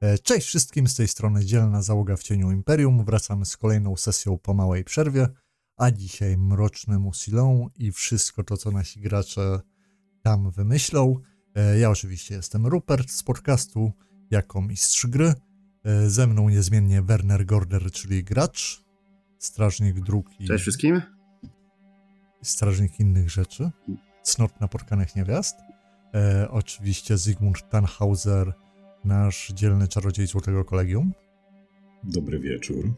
E, Cześć wszystkim, z tej strony dzielna załoga w cieniu Imperium. Wracamy z kolejną sesją po małej przerwie, a dzisiaj mroczny Musilon i wszystko to, co nasi gracze tam wymyślą. E, Ja oczywiście jestem Rupert z podcastu jako mistrz gry. E, Ze mną niezmiennie Werner Gorder, czyli gracz, strażnik dróg i Cześć wszystkim. strażnik innych rzeczy, cnot napotkanych niewiast. E, oczywiście Zygmunt Tannhauser, nasz dzielny czarodziej Złotego Kolegium. Dobry wieczór.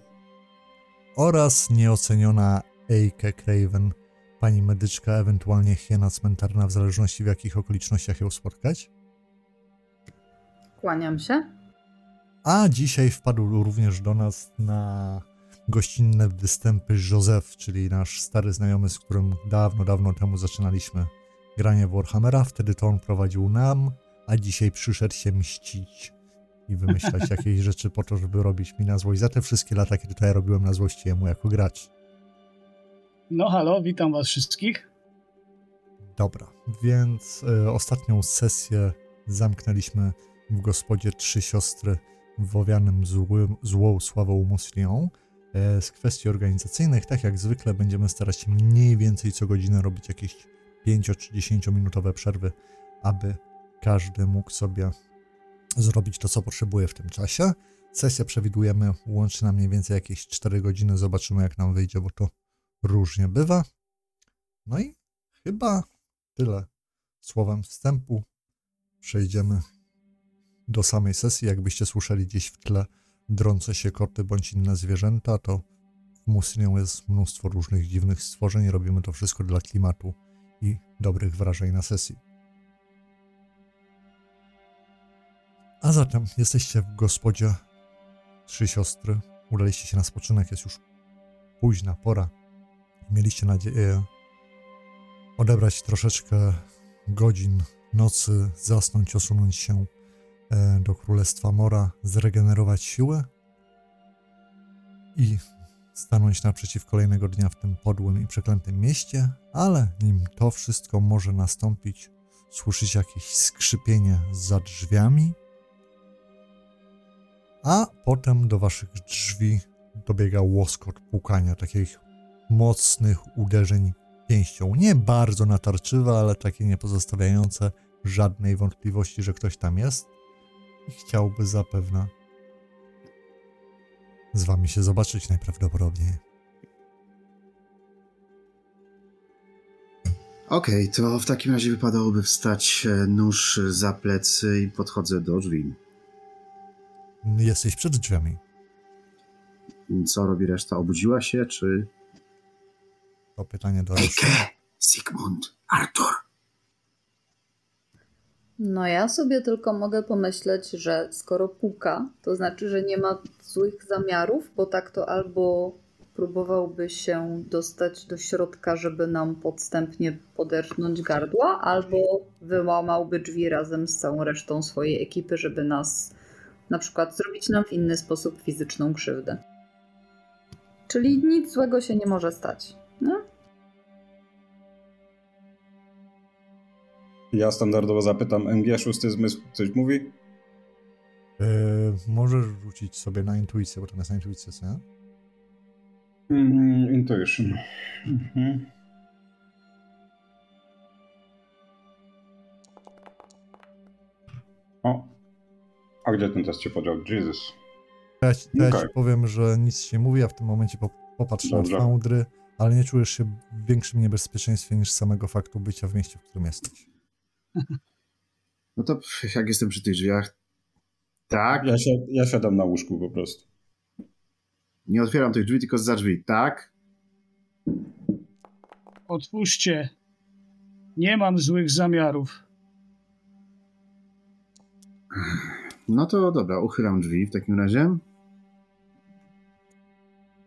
oraz nieoceniona Eike Craven, pani medyczka, ewentualnie hiena cmentarna, w zależności w jakich okolicznościach ją spotkać. Kłaniam się. A dzisiaj wpadł również do nas na gościnne występy Józef, czyli nasz stary znajomy, z którym dawno, dawno temu zaczynaliśmy granie w Warhammera. Wtedy to on prowadził nam, a dzisiaj przyszedł się mścić i wymyślać jakieś rzeczy po to, żeby robić mi na złość za te wszystkie lata, kiedy to ja robiłem na złość jemu jako gracz. No halo, witam was wszystkich. Dobra, więc y, ostatnią sesję zamknęliśmy w gospodzie Trzy Siostry w owianym złym, złą sławą Muslią. E, z kwestii organizacyjnych, tak jak zwykle, będziemy starać się mniej więcej co godzinę robić jakieś 5 czy 10 minutowe przerwy, aby każdy mógł sobie zrobić to, co potrzebuje w tym czasie. Sesję przewidujemy łącznie na mniej więcej jakieś 4 godziny. Zobaczymy, jak nam wyjdzie, bo to różnie bywa. No i chyba tyle słowem wstępu. Przejdziemy do samej sesji. Jakbyście słyszeli gdzieś w tle drące się koty bądź inne zwierzęta, to w Muslinie jest mnóstwo różnych dziwnych stworzeń. Robimy to wszystko dla klimatu i dobrych wrażeń na sesji. A zatem jesteście w gospodzie Trzy Siostry. Udaliście się na spoczynek, jest już późna pora. Mieliście nadzieję odebrać troszeczkę godzin nocy, zasnąć, osunąć się e, do Królestwa Mora, zregenerować siłę i stanąć naprzeciw kolejnego dnia w tym podłym i przeklętym mieście, ale nim to wszystko może nastąpić, słyszycie jakieś skrzypienie za drzwiami, a potem do waszych drzwi dobiega łoskot pukania, takich mocnych uderzeń pięścią. Nie bardzo natarczywe, ale takie nie pozostawiające żadnej wątpliwości, że ktoś tam jest i chciałby zapewne z wami się zobaczyć najprawdopodobniej. Okej, to w takim razie wypadałoby wstać e, nóż za plecy i podchodzę do drzwi. Jesteś przed drzwiami. Co robi reszta? Obudziła się, czy... To pytanie do reszty. Sigmund, Artur. No ja sobie tylko mogę pomyśleć, że skoro puka, to znaczy, że nie ma złych zamiarów, bo tak to albo próbowałby się dostać do środka, żeby nam podstępnie poderżnąć gardła, albo wyłamałby drzwi razem z całą resztą swojej ekipy, żeby nas na przykład zrobić nam w inny sposób fizyczną krzywdę. Czyli nic złego się nie może stać. No? Ja standardowo zapytam, MG szósty zmysł coś mówi? Yy, możesz rzucić sobie na intuicję, bo to jest na intuicję, co nie? Mm, intuition. Mhm. O. A gdzie ten test cię podział? Jesus. Ja, ci- ja Okej. ci powiem, że nic się nie mówi, a w tym momencie po, popatrz Dobrze. na Foundry, ale nie czujesz się w większym niebezpieczeństwie niż samego faktu bycia w mieście, w którym jesteś. No to jak jestem przy tych drzwiach... Tak, Ja, si- ja siadam na łóżku po prostu. nie otwieram tych drzwi, tylko za drzwi. Tak? Otwórzcie. Nie mam złych zamiarów. No to dobra, uchylam drzwi w takim razie.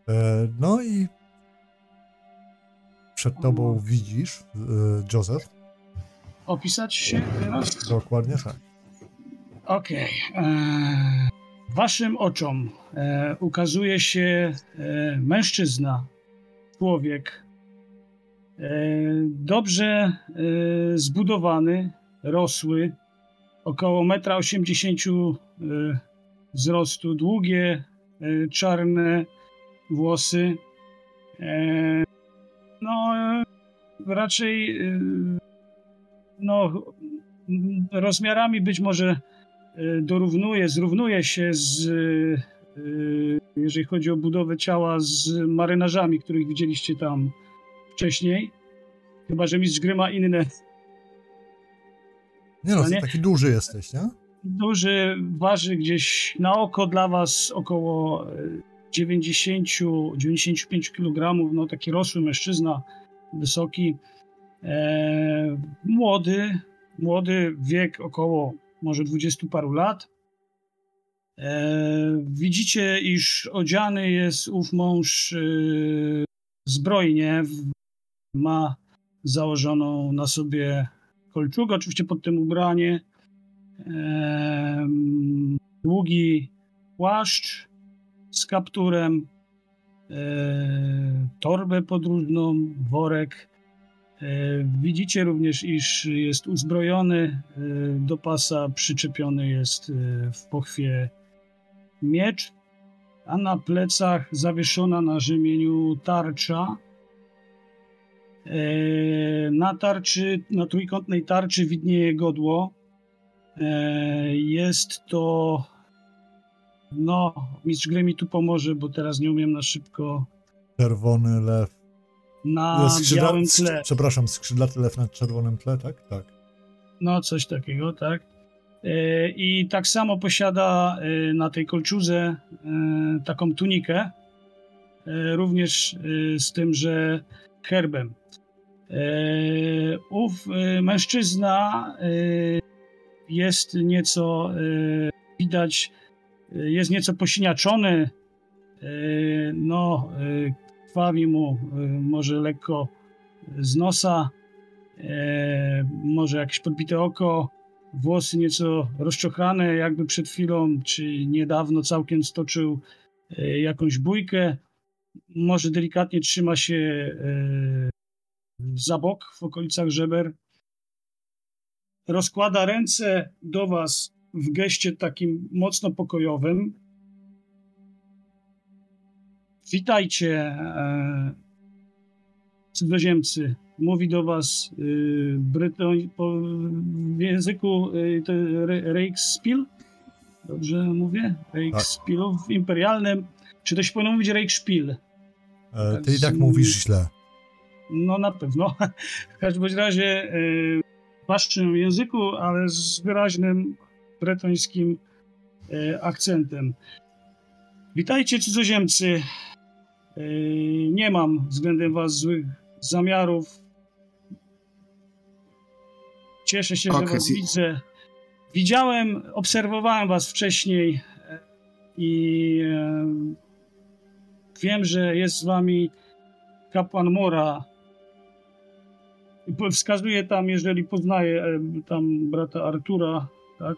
E, no i przed tobą widzisz e, Joseph. Opisać się teraz? Dokładnie tak. Okej. Eee, Waszym oczom e, ukazuje się e, mężczyzna, człowiek, e, dobrze e, zbudowany, rosły, około 1,80 m wzrostu, długie, e, czarne włosy. E, no, e, raczej e, no, rozmiarami być może e, dorównuje, zrównuje się z, e, jeżeli chodzi o budowę ciała, z marynarzami, których widzieliście tam wcześniej. Chyba, że mistrz gry ma inne Nie no, No nie? taki duży jesteś, nie? duży, waży gdzieś na oko dla was około e, 90-95 kg, no taki rosły mężczyzna, wysoki, e, młody, młody, wiek około może 20 paru lat. E, widzicie, iż odziany jest ów mąż e, zbrojnie, ma założoną na sobie kolczugę, oczywiście pod tym ubranie, em, długi płaszcz z kapturem, e, torbę podróżną, worek. E, widzicie również, iż jest uzbrojony, e, do pasa przyczepiony jest e, w pochwie miecz, a na plecach zawieszona na rzemieniu tarcza. E, Na tarczy, na trójkątnej tarczy widnieje godło. E, Jest to. No, mistrz gry mi tu pomoże, bo teraz nie umiem na szybko. Czerwony lew. Na Skrzydla- białym tle. Przepraszam, skrzydlaty lew na czerwonym tle, tak? Tak. No, coś takiego, tak. E, I tak samo posiada na tej kolczudze e, taką tunikę, również z tym, że herbem. E, Ów e, mężczyzna e, jest nieco, widać, jest nieco posiniaczony, no, krwawi mu może lekko z nosa, może jakieś podbite oko, włosy nieco rozczochrane, jakby przed chwilą, czy niedawno całkiem stoczył jakąś bójkę. Może delikatnie trzyma się za bok w okolicach żeber. Rozkłada ręce do was w geście takim mocno pokojowym. Witajcie, e, cudzoziemcy. Mówi do was y, Brytoń, po, w języku y, Re- Reichspiel? Dobrze mówię? Reichspielu w imperialnym. Czy to się powinno mówić Reichspiel? E, ty i Z- tak mówisz źle. No na pewno. W każdym razie y, w waszym języku, ale z wyraźnym bretońskim y, akcentem. Witajcie cudzoziemcy. Y, nie mam względem was złych zamiarów. Cieszę się, że Okej, was widzę. Widziałem, obserwowałem was wcześniej i wiem, że jest z wami kapłan Mora. Wskazuje tam, jeżeli poznaje e, tam brata Artura, tak?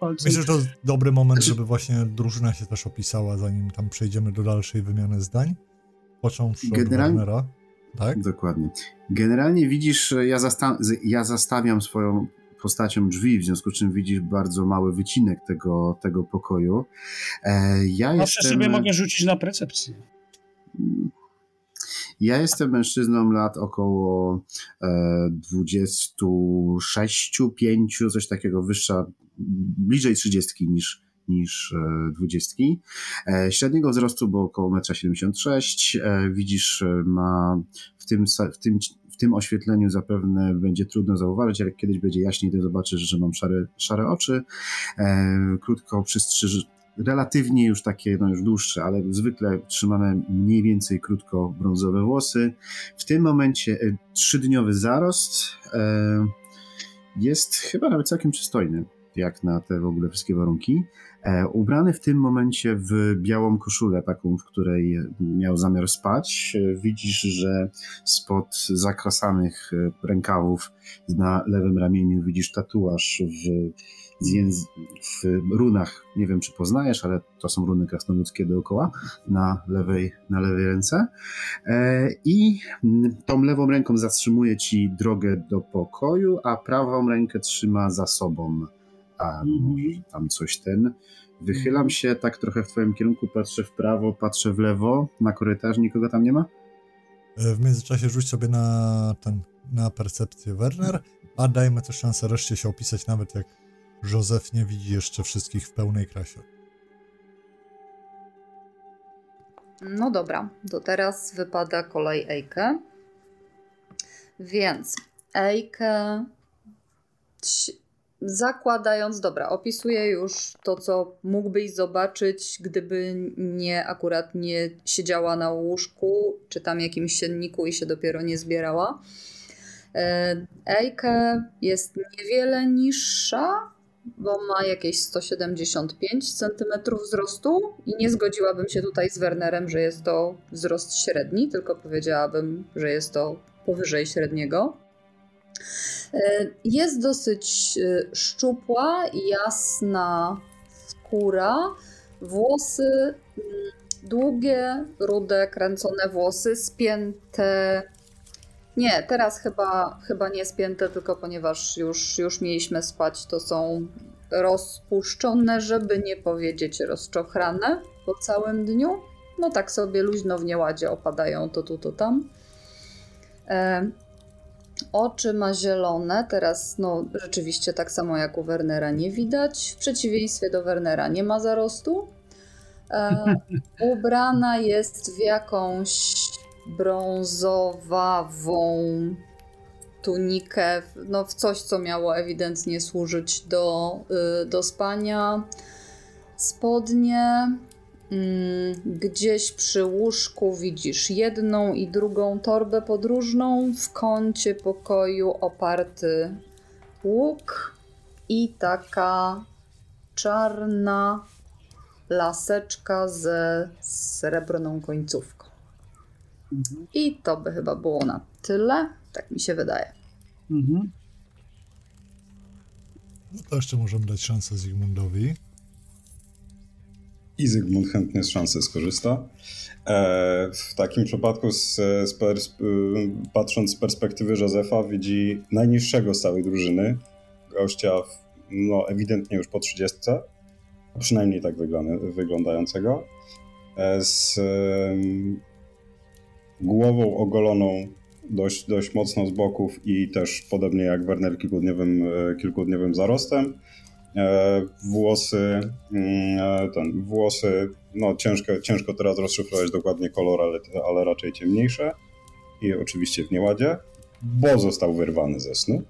Palcem. Myślę, że to dobry moment, żeby właśnie drużyna się też opisała, zanim tam przejdziemy do dalszej wymiany zdań. Począwszy od Warnera. Tak? Dokładnie. Generalnie widzisz, że ja, zasta- ja zastawiam swoją postacią drzwi, w związku z czym widzisz bardzo mały wycinek tego, tego pokoju. E, ja Zawsze jestem, sobie mogę rzucić na percepcję. Ja jestem mężczyzną lat około e, 26, 5, coś takiego wyższa, bliżej 30 niż, niż e, 20. E, średniego wzrostu, bo około 1,76 m. E, widzisz, ma w tym, w, tym, w tym oświetleniu zapewne będzie trudno zauważyć, ale kiedyś będzie jaśniej, to zobaczysz, że mam szare, szare oczy. Krótko przystrzyż, relatywnie już takie, no już dłuższe, ale zwykle trzymane mniej więcej krótko brązowe włosy. W tym momencie e, trzydniowy zarost e, jest chyba nawet całkiem przystojny, jak na te w ogóle wszystkie warunki. E, ubrany w tym momencie w białą koszulę, taką, w której miał zamiar spać. Widzisz, że spod zakrasanych rękawów na lewym ramieniu widzisz tatuaż w w runach, nie wiem czy poznajesz, ale to są runy krasnoludzkie dookoła, na lewej, na lewej ręce. E, I mm, tą lewą ręką zatrzymuje ci drogę do pokoju, a prawą rękę trzyma za sobą. A Mhm. może tam coś ten. Wychylam się tak trochę w twoim kierunku, patrzę w prawo, patrzę w lewo, na korytarz, nikogo tam nie ma? E, W międzyczasie rzuć sobie na ten, na percepcję Werner, a dajmy też szansę reszcie się opisać, nawet jak Józef nie widzi jeszcze wszystkich w pełnej krasie. No dobra, to teraz wypada kolej Ejke. Więc Ejke ć- zakładając, dobra, opisuję już to, co mógłbyś zobaczyć, gdyby nie akurat nie siedziała na łóżku, czy tam jakimś sienniku i się dopiero nie zbierała. E, Ejke jest niewiele niższa, bo ma jakieś 175 cm wzrostu i nie zgodziłabym się tutaj z Wernerem, że jest to wzrost średni, tylko powiedziałabym, że jest to powyżej średniego. E, Jest dosyć e, szczupła, jasna skóra, włosy mm, długie, rude, kręcone włosy, spięte. Nie, teraz chyba, chyba nie spięte, tylko ponieważ już, już mieliśmy spać, to są rozpuszczone, żeby nie powiedzieć rozczochrane po całym dniu. No tak sobie luźno w nieładzie opadają to tu, to tam. E, oczy ma zielone, teraz no rzeczywiście tak samo jak u Wernera nie widać. W przeciwieństwie do Wernera nie ma zarostu. E, ubrana jest w jakąś brązowawą tunikę, no w coś, co miało ewidentnie służyć do, y, do spania. Spodnie. Mm, Gdzieś przy łóżku widzisz jedną i drugą torbę podróżną, w kącie pokoju oparty łuk i taka czarna laseczka ze srebrną końcówką. I to by chyba było na tyle, tak mi się wydaje. Mhm. No to jeszcze możemy dać szansę Zygmundowi. I Zygmunt chętnie z szansy skorzysta. E, w takim przypadku, z, z pers, y, patrząc z perspektywy Józefa, widzi najniższego z całej drużyny, gościa w, no, ewidentnie już po 30, a przynajmniej tak wygląda, wyglądającego, e, z głową ogoloną dość, dość mocno z boków i też podobnie jak Werner kilkudniowym, e, kilkudniowym zarostem. E, włosy, mm, e, ten, włosy, no ciężko, ciężko teraz rozszyfrować dokładnie kolor, ale, ale raczej ciemniejsze i oczywiście w nieładzie, bo został wyrwany ze snu.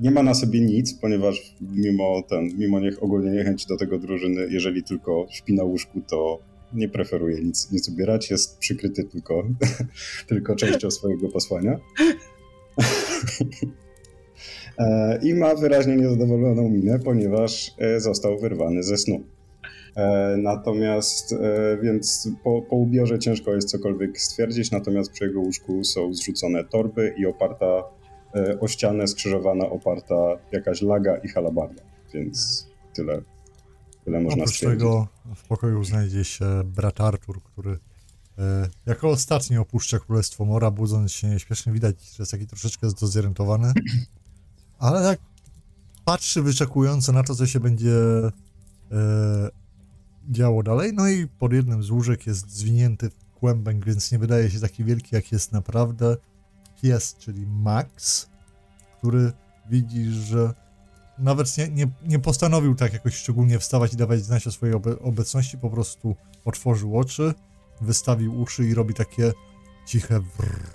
Nie ma na sobie nic, ponieważ mimo ten, mimo niech ogólnie niechęci do tego drużyny, jeżeli tylko śpi na łóżku, to nie preferuje nic, nic ubierać, jest przykryty tylko, tylko częścią swojego posłania. E, I ma wyraźnie niezadowoloną minę, ponieważ e, został wyrwany ze snu. E, Natomiast, więc po, po ubiorze ciężko jest cokolwiek stwierdzić, natomiast przy jego łóżku są zrzucone torby i oparta o ścianę skrzyżowana, oparta jakaś laga i halabarda, więc tyle, tyle można Oprócz stwierdzić. tego w pokoju znajdzie się brat Artur, który e, jako ostatni opuszcza Królestwo Mora, budząc się nieśpiesznie. Widać, że jest taki troszeczkę zdezorientowany, ale tak patrzy wyczekująco na to, co się będzie e, działo dalej. No i pod jednym z łóżek jest zwinięty kłębek, więc nie wydaje się taki wielki, jak jest naprawdę. Pies, czyli Max, który widzi, że nawet nie, nie, nie postanowił tak jakoś szczególnie wstawać i dawać znać o swojej obe obecności, po prostu otworzył oczy, wystawił uszy i robi takie ciche wrrr.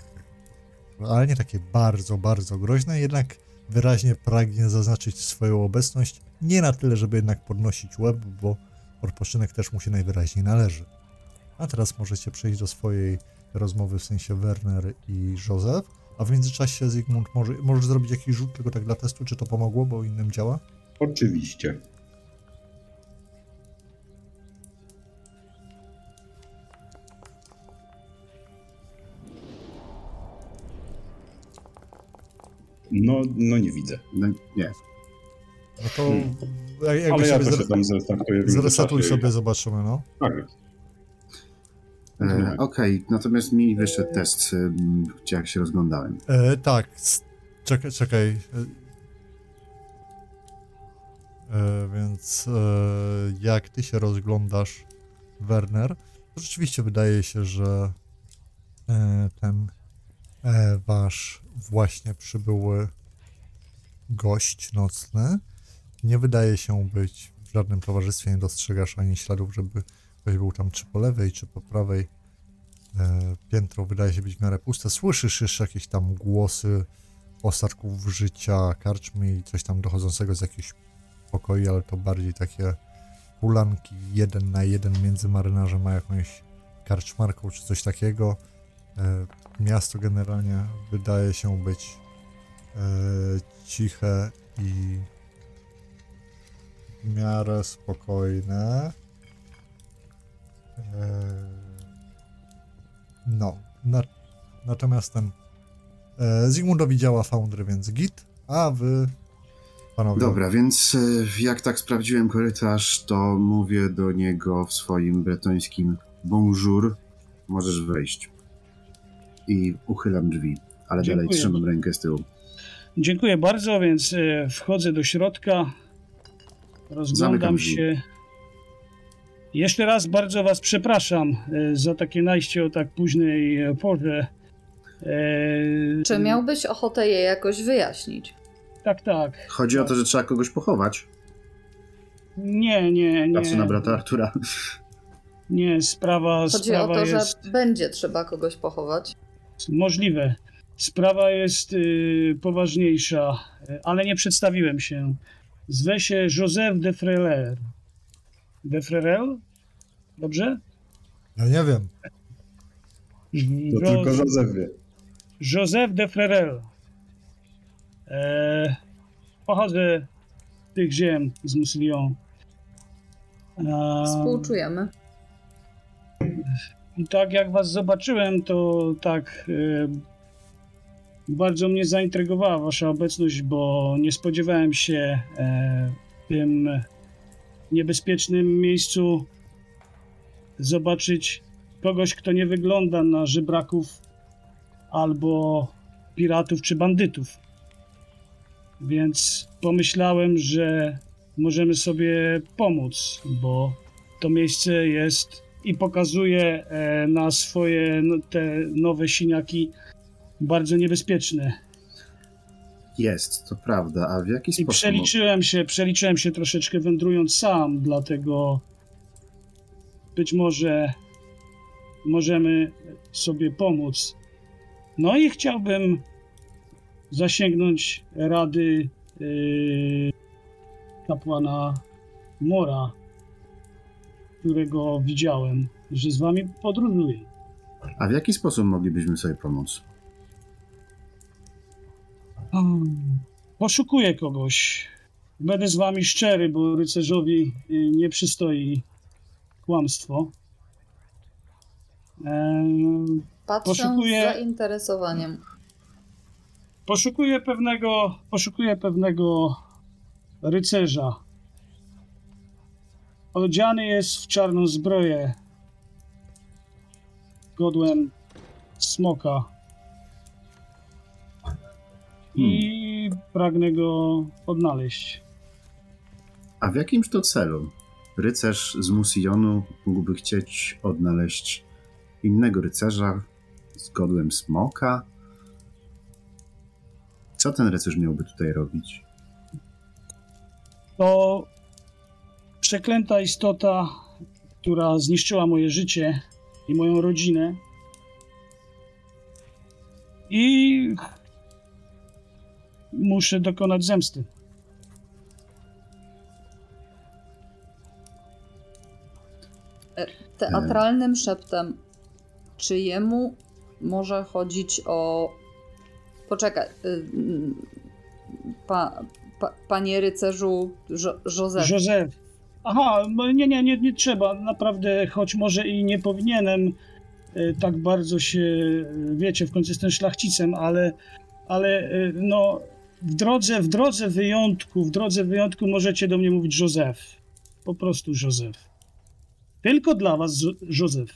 Ale nie takie bardzo, bardzo groźne, jednak wyraźnie pragnie zaznaczyć swoją obecność. Nie na tyle, żeby jednak podnosić łeb, bo odpoczynek też mu się najwyraźniej należy. A teraz możecie przejść do swojej rozmowy w sensie Werner i Józef. A w międzyczasie Zygmunt może, możesz zrobić jakiś rzut tylko tak dla testu, czy to pomogło, bo innym działa? Oczywiście. No, no nie widzę. No, nie. No to Hmm. jak, Ale ja sobie zre- tam zrestartuję. międzyczasie i- sobie, zobaczymy, no. Tak. E, Mhm. Okej, natomiast mi wyszedł test, ym, gdzie jak się rozglądałem. E, tak, czekaj, czekaj. E, więc e, jak ty się rozglądasz, Werner, to rzeczywiście wydaje się, że e, ten e, wasz właśnie przybyły gość nocny nie wydaje się być w żadnym towarzystwie, nie dostrzegasz ani śladów, żeby ktoś był tam czy po lewej, czy po prawej. E, piętro wydaje się być w miarę puste. Słyszysz jeszcze jakieś tam głosy ostatków życia, karczmy i coś tam dochodzącego z jakichś pokoi, ale to bardziej takie hulanki jeden na jeden między marynarzem a jakąś karczmarką czy coś takiego. E, miasto generalnie wydaje się być e, ciche i w miarę spokojne. E, no, na, natomiast ten e, Zygmundowi działa Foundry, więc git, a wy panowie... Dobra, więc e, jak tak sprawdziłem korytarz, to mówię do niego w swoim bretońskim bonjour. Możesz wejść. I uchylam drzwi, ale dalej Dziękuję. trzymam rękę z tyłu. Dziękuję bardzo, więc wchodzę do środka. Rozglądam się. Jeszcze raz bardzo Was przepraszam e, za takie najście o tak późnej e, porze. E, Czy miałbyś ochotę je jakoś wyjaśnić? Tak, tak. Chodzi o to, że trzeba kogoś pochować. Nie, nie, nie. Patrzę na brata Artura. Nie, sprawa, Chodzi o sprawa to, że jest będzie trzeba kogoś pochować. możliwe. Sprawa jest y, poważniejsza, y, ale nie przedstawiłem się. Zwę się Joseph de Freler. De Frerel? Dobrze? Ja nie wiem. To Jo- tylko Józef wie. Joseph de Frerel. E, pochodzę z tych ziem, z Musilion. E, Współczujemy. I tak jak was zobaczyłem, to tak e, bardzo mnie zaintrygowała wasza obecność, bo nie spodziewałem się e, w tym niebezpiecznym miejscu zobaczyć kogoś, kto nie wygląda na żebraków albo piratów czy bandytów. Więc pomyślałem, że możemy sobie pomóc, bo to miejsce jest i pokazuje e, na swoje no, te nowe siniaki bardzo niebezpieczne. Jest, to prawda. A w jaki I sposób? przeliczyłem się, przeliczyłem się troszeczkę wędrując sam, dlatego być może możemy sobie pomóc. No i chciałbym zasięgnąć rady yy, kapłana Mora, którego widziałem, że z wami podróżuje. A w jaki sposób moglibyśmy sobie pomóc? Hmm. Poszukuję kogoś. Będę z wami szczery, bo rycerzowi y, nie przystoi kłamstwo. Patrzę Poszukuję- z zainteresowaniem. Poszukuję pewnego, poszukuję pewnego rycerza. Odziany jest w czarną zbroję. Godłem smoka. I pragnę go odnaleźć. A w jakimż to celu? Rycerz z Musillonu mógłby chcieć odnaleźć innego rycerza z godłem smoka? Co ten rycerz miałby tutaj robić? To przeklęta istota, która zniszczyła moje życie i moją rodzinę. I muszę dokonać zemsty. Teatralnym szeptem. Czy jemu może chodzić o. Poczekaj. y, mm, Pa, pa, panie rycerzu jo, Józef. Józef. Aha, bo nie, nie, nie, nie trzeba. Naprawdę, choć może i nie powinienem e, tak bardzo się, e, wiecie, w końcu jestem szlachcicem, ale, ale e, no, w drodze, w drodze wyjątku, w drodze wyjątku możecie do mnie mówić Józef. Po prostu Józef. Tylko dla was, Józef.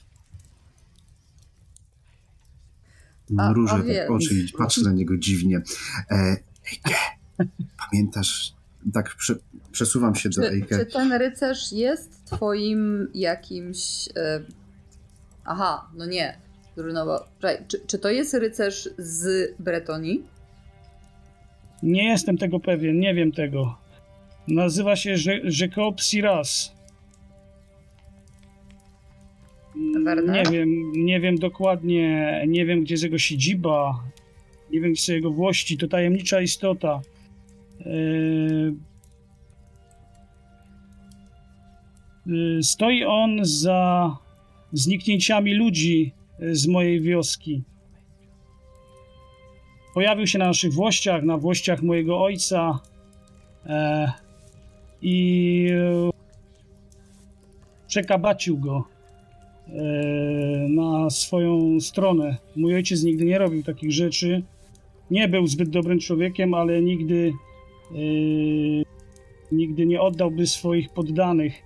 Mrużę tak oczy i patrzę na niego dziwnie. E, Ejke, pamiętasz tak prze, przesuwam się do Czy, Eike. czy ten rycerz jest twoim jakimś... E... Aha, no nie. Czy, czy to jest rycerz z Bretonii? Nie jestem tego pewien, nie wiem tego. Nazywa się Jacob Siras. Nie wiem, nie wiem dokładnie, nie wiem gdzie jest jego siedziba, nie wiem gdzie są jego włości, to tajemnicza istota. Yy, yy, Stoi on za zniknięciami ludzi z mojej wioski. Pojawił się na naszych włościach, na włościach mojego ojca e, i przekabacił go e, na swoją stronę. Mój ojciec nigdy nie robił takich rzeczy. Nie był zbyt dobrym człowiekiem, ale nigdy, e, nigdy nie oddałby swoich poddanych.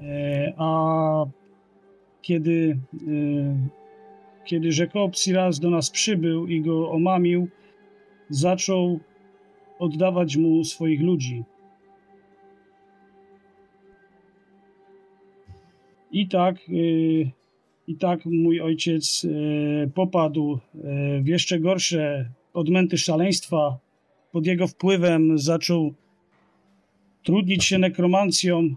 E, a kiedy, e, kiedy Jacob Silas do nas przybył i go omamił, zaczął oddawać mu swoich ludzi. I tak, y, i tak mój ojciec y, popadł y, w jeszcze gorsze odmęty szaleństwa. Pod jego wpływem zaczął trudnić się nekromancją.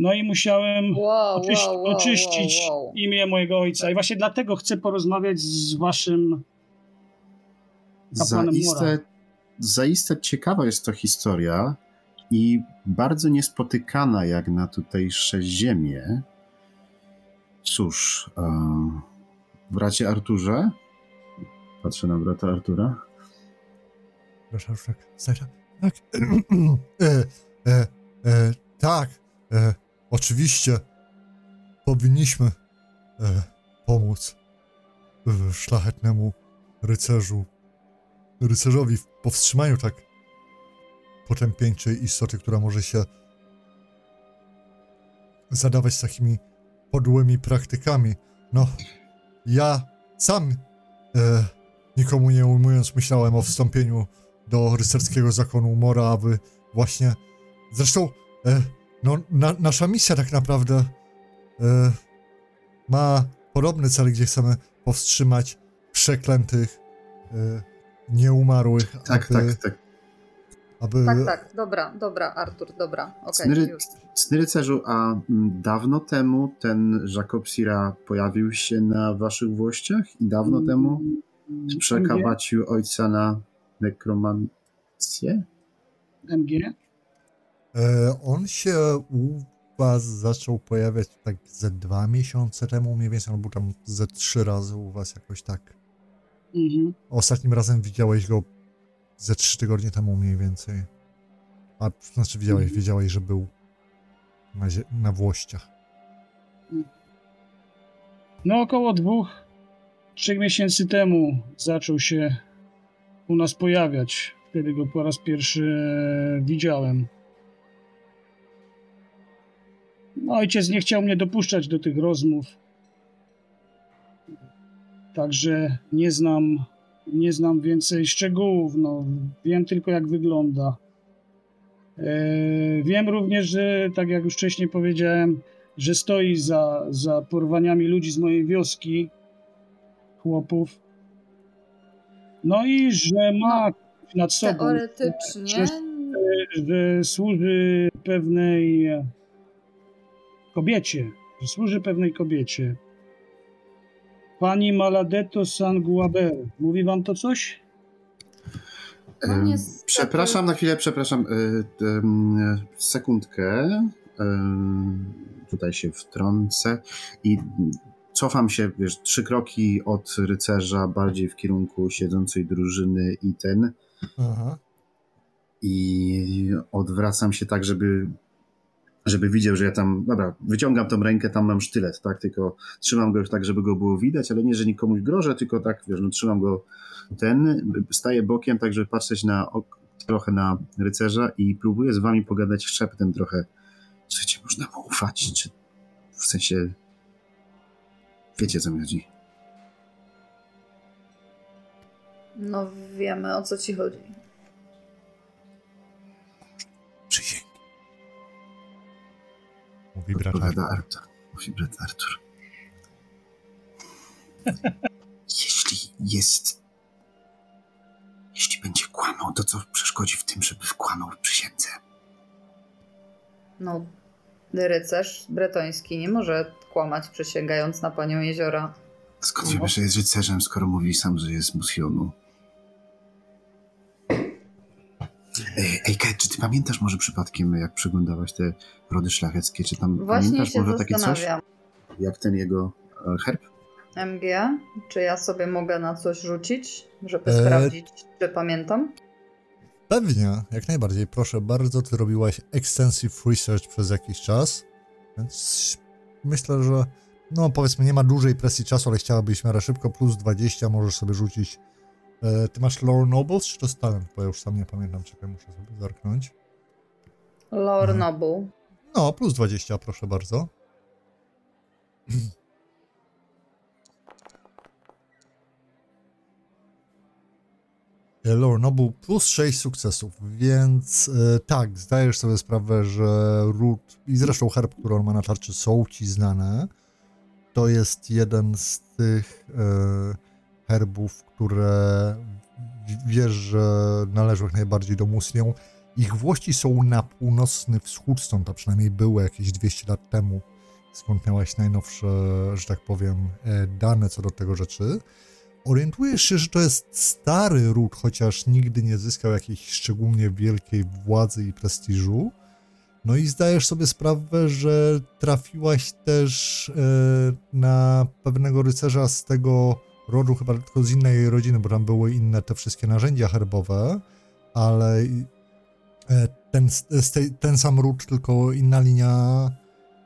No i musiałem Wow, oczyś- wow, wow, oczyścić wow, wow. imię mojego ojca. I właśnie dlatego chcę porozmawiać z waszym kapłanem Mora. Zaiste, zaiste ciekawa jest to historia i bardzo niespotykana jak na tutejsze ziemie. Cóż, e, bracie Arturze? Patrzę na brata Artura. Proszę, tak, tak, tak. E, e, e, tak, e, oczywiście powinniśmy e, pomóc e, szlachetnemu rycerzu, rycerzowi w powstrzymaniu tak potępieńczej istoty, która może się zadawać takimi podłymi praktykami. No, ja sam e, nikomu nie ujmując myślałem o wstąpieniu do rycerskiego zakonu Mora, aby właśnie... Zresztą, e, no, na, nasza misja tak naprawdę e, ma podobny cel, gdzie chcemy powstrzymać przeklętych, e, nieumarłych, Tak, aby, tak, tak. aby... Tak, tak, dobra, dobra, Artur, dobra, okej, Cny, rycerzu, a mm, dawno temu ten Jacob Sira pojawił się na waszych włościach i dawno temu przekabacił ojca na nekromancję? MG? E, on się u was zaczął pojawiać tak ze dwa miesiące temu mniej więcej, albo tam ze trzy razy u was jakoś tak. Mhm. Ostatnim razem widziałeś go ze trzy tygodnie temu mniej więcej. A znaczy widziałeś, Mhm. wiedziałeś, że był na, na Włościach. No około dwóch, trzech miesięcy temu zaczął się u nas pojawiać. Wtedy go po raz pierwszy widziałem. Ojciec nie chciał mnie dopuszczać do tych rozmów. Także nie znam, nie znam więcej szczegółów. No, wiem tylko jak wygląda. E, wiem również, że tak jak już wcześniej powiedziałem, że stoi za, za porwaniami ludzi z mojej wioski, chłopów. No i że ma nad sobą, Teoretycznie, że służy pewnej kobiecie, że służy pewnej kobiecie. Pani Maladeto Sanguaber. Mówi wam to coś? No niestety- Przepraszam na chwilę, przepraszam. y, sekundkę. Em, Tutaj się wtrącę i cofam się, wiesz, trzy kroki od rycerza, bardziej w kierunku siedzącej drużyny i ten. Aha. I odwracam się tak, żeby, żeby widział, że ja tam. Dobra, wyciągam tą rękę, tam mam sztylet, tak? Tylko trzymam go tak, żeby go było widać, ale nie, że nikomuś grożę, tylko tak, wiesz, no, trzymam go ten, staję bokiem, tak, żeby patrzeć na, trochę na rycerza i próbuję z wami pogadać szeptem trochę. Czy ci można mu ufać? Czy w sensie. Wiecie, co mi chodzi? no wiemy o co ci chodzi. Mówi brat Odpowiada Artur. Artur. Mówi brat Artur. Jeśli jest... Jeśli będzie kłamał, to co przeszkodzi w tym, żeby wkłamał w przysiędze? No, rycerz bretoński nie może kłamać przysięgając na panią jeziora. Skąd wiemy, że jest rycerzem, skoro mówi sam, że jest z Musionu? Ej, Ej, Kat, czy ty pamiętasz może przypadkiem, jak przeglądałaś te rody szlacheckie, czy tam Właśnie pamiętasz się może takie coś? Jak ten jego e, herb? MG, czy ja sobie mogę na coś rzucić, żeby E, sprawdzić, czy pamiętam? Pewnie, jak najbardziej. Proszę bardzo, ty robiłaś extensive research przez jakiś czas, więc myślę, że no powiedzmy nie ma dużej presji czasu, ale chciałabyś miarę szybko, plus 20 możesz sobie rzucić. E, ty masz Lore Nobles czy to jest talent? Bo ja już sam nie pamiętam, czekaj, muszę sobie zerknąć. Lord Mhm. Noble. No, plus 20, proszę bardzo. Lore Noble plus 6 sukcesów, więc e, tak, zdajesz sobie sprawę, że ród i zresztą herb, który on ma na tarczy są ci znane. To jest jeden z tych e, herbów, które wiesz, że należą jak najbardziej do Muslią. Ich włości są na północny wschód, stąd a przynajmniej były jakieś 200 lat temu, skąd miałaś najnowsze, że tak powiem, e, dane co do tego rzeczy. Orientujesz się, że to jest stary ród, chociaż nigdy nie zyskał jakiejś szczególnie wielkiej władzy i prestiżu. No i zdajesz sobie sprawę, że trafiłaś też e, na pewnego rycerza z tego rodu, chyba tylko z innej rodziny, bo tam były inne te wszystkie narzędzia herbowe, ale e, ten, tej, ten sam ród, tylko inna linia